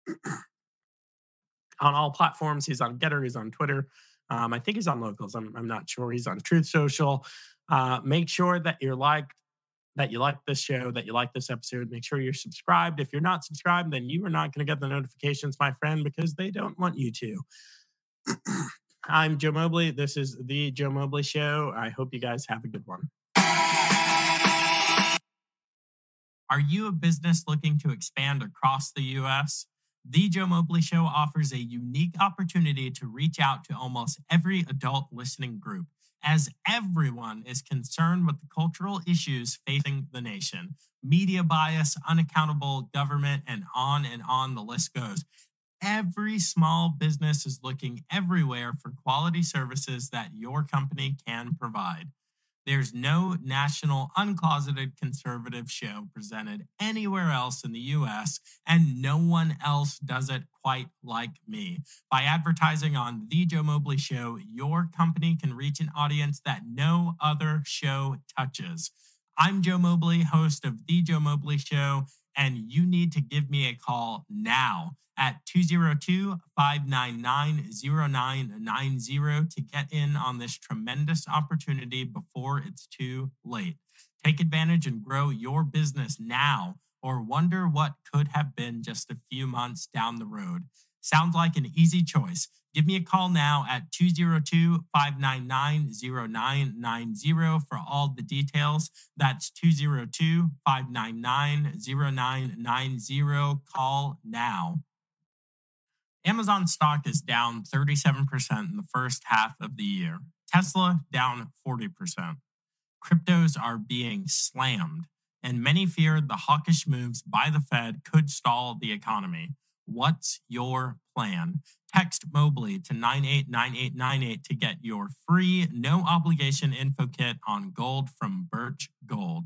S2: on all platforms. He's on GETTR, he's on Twitter. Um, I think he's on Locals. I'm, I'm not sure. He's on Truth Social. Uh, make sure that you're liked, that you like this show, that you like this episode. Make sure you're subscribed. If you're not subscribed, then you are not going to get the notifications, my friend, because they don't want you to. I'm Joe Mobley. This is the Joe Mobley Show. I hope you guys have a good one. Are you a business looking to expand across the U.S.? The Joe Mobley Show offers a unique opportunity to reach out to almost every adult listening group, as everyone is concerned with the cultural issues facing the nation media bias, unaccountable government, and on and on the list goes. Every small business is looking everywhere for quality services that your company can provide. There's no national uncloseted conservative show presented anywhere else in the US, and no one else does it quite like me. By advertising on The Joe Mobley Show, your company can reach an audience that no other show touches. I'm Joe Mobley, host of The Joe Mobley Show, and you need to give me a call now at 202 599 0990 to get in on this tremendous opportunity before it's too late. Take advantage and grow your business now or wonder what could have been just a few months down the road. Sounds like an easy choice. Give me a call now at 202 599 0990 for all the details. That's 202 599 0990. Call now. Amazon stock is down 37% in the first half of the year. Tesla down 40%. Cryptos are being slammed, and many fear the hawkish moves by the Fed could stall the economy. What's your plan? Text Mobley to 989898 to get your free, no obligation info kit on gold from Birch Gold.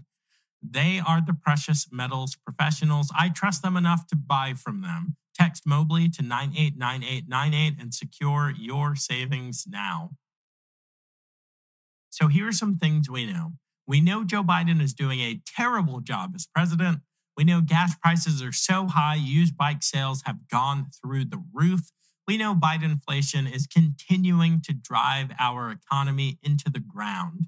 S2: They are the precious metals professionals. I trust them enough to buy from them. Text Mobley to 989898 and secure your savings now. So here are some things we know. We know Joe Biden is doing a terrible job as president. We know gas prices are so high, used bike sales have gone through the roof. We know Biden inflation is continuing to drive our economy into the ground.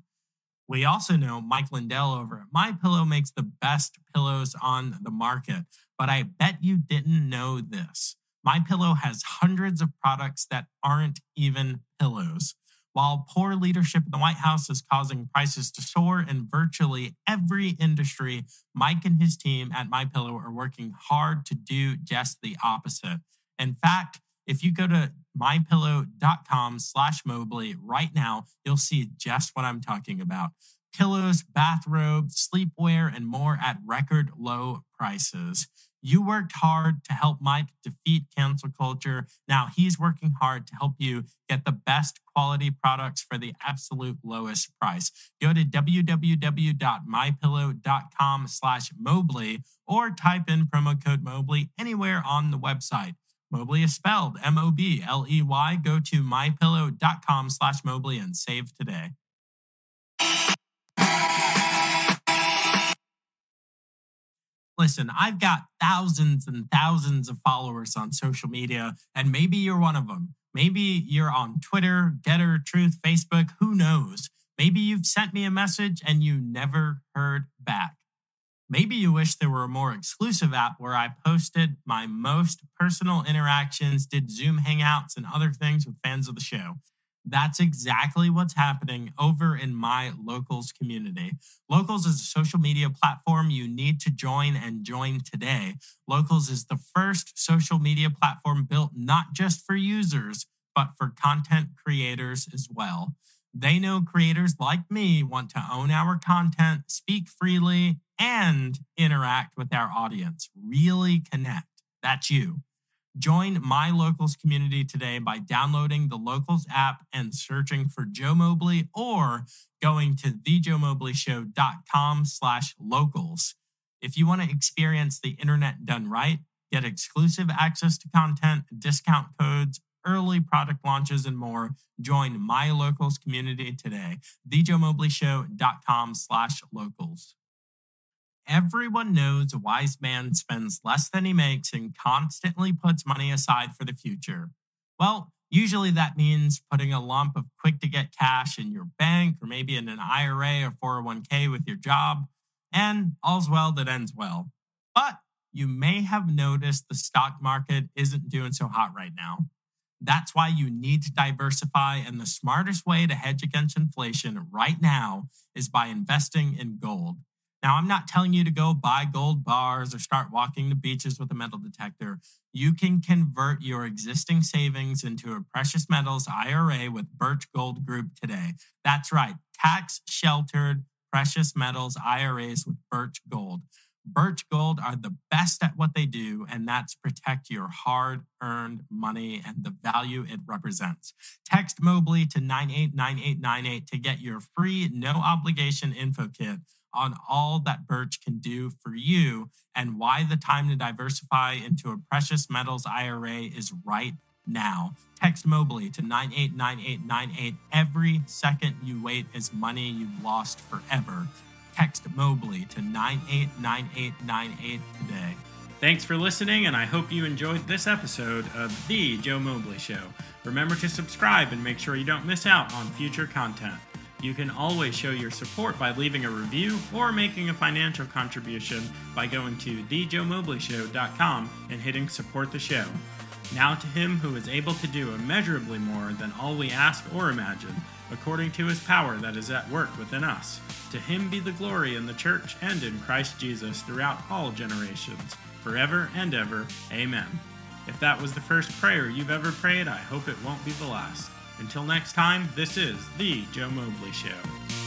S2: We also know Mike Lindell over at My Pillow makes the best pillows on the market, but I bet you didn't know this. My Pillow has hundreds of products that aren't even pillows. While poor leadership in the White House is causing prices to soar in virtually every industry, Mike and his team at My Pillow are working hard to do just the opposite. In fact, if you go to mypillow.com slash Mobley right now, you'll see just what I'm talking about. Pillows, bathrobes, sleepwear, and more at record low prices. You worked hard to help Mike defeat cancel culture. Now he's working hard to help you get the best quality products for the absolute lowest price. Go to www.mypillow.com slash Mobley or type in promo code Mobley anywhere on the website. Mobley is spelled M-O-B-L-E-Y. Go to mypillow.com slash Mobley and save today. Listen, I've got thousands and thousands of followers on social media, and maybe you're one of them. Maybe you're on Twitter, GETTR, Truth, Facebook, who knows? Maybe you've sent me a message and you never heard back. Maybe you wish there were a more exclusive app where I posted my most personal interactions, did Zoom hangouts, and other things with fans of the show. That's exactly what's happening over in my Locals community. Locals is a social media platform you need to join and join today. Locals is the first social media platform built not just for users, but for content creators as well. They know creators like me want to own our content, speak freely, and interact with our audience. Really connect. That's you. Join my locals community today by downloading the locals app and searching for Joe Mobley or going to thejoemobleyshow.com slash locals. If you want to experience the internet done right, get exclusive access to content, discount codes, early product launches, and more, join my locals community today. thejoemobleyshow.com slash locals. Everyone knows a wise man spends less than he makes and constantly puts money aside for the future. Well, usually that means putting a lump of quick to get cash in your bank or maybe in an IRA or 401k with your job, and all's well that ends well. But you may have noticed the stock market isn't doing so hot right now. That's why you need to diversify, and the smartest way to hedge against inflation right now is by investing in gold. Now, I'm not telling you to go buy gold bars or start walking the beaches with a metal detector. You can convert your existing savings into a precious metals IRA with Birch Gold Group today. That's right, tax sheltered precious metals IRAs with Birch Gold. Birch Gold are the best at what they do, and that's protect your hard earned money and the value it represents. Text Mobley to 989898 to get your free, no obligation info kit on all that Birch can do for you and why the time to diversify into a precious metals IRA is right now. Text Mobley to 989898. Every second you wait is money you've lost forever. Text Mobley to 989898 today. Thanks for listening, and I hope you enjoyed this episode of The Joe Mobley Show. Remember to subscribe and make sure you don't miss out on future content. You can always show your support by leaving a review or making a financial contribution by going to thejoemobleyshow.com and hitting support the show. Now to him who is able to do immeasurably more than all we ask or imagine, according to his power that is at work within us. To him be the glory in the church and in Christ Jesus throughout all generations, forever and ever. Amen. If that was the first prayer you've ever prayed, I hope it won't be the last. Until next time, this is The Joe Mobley Show.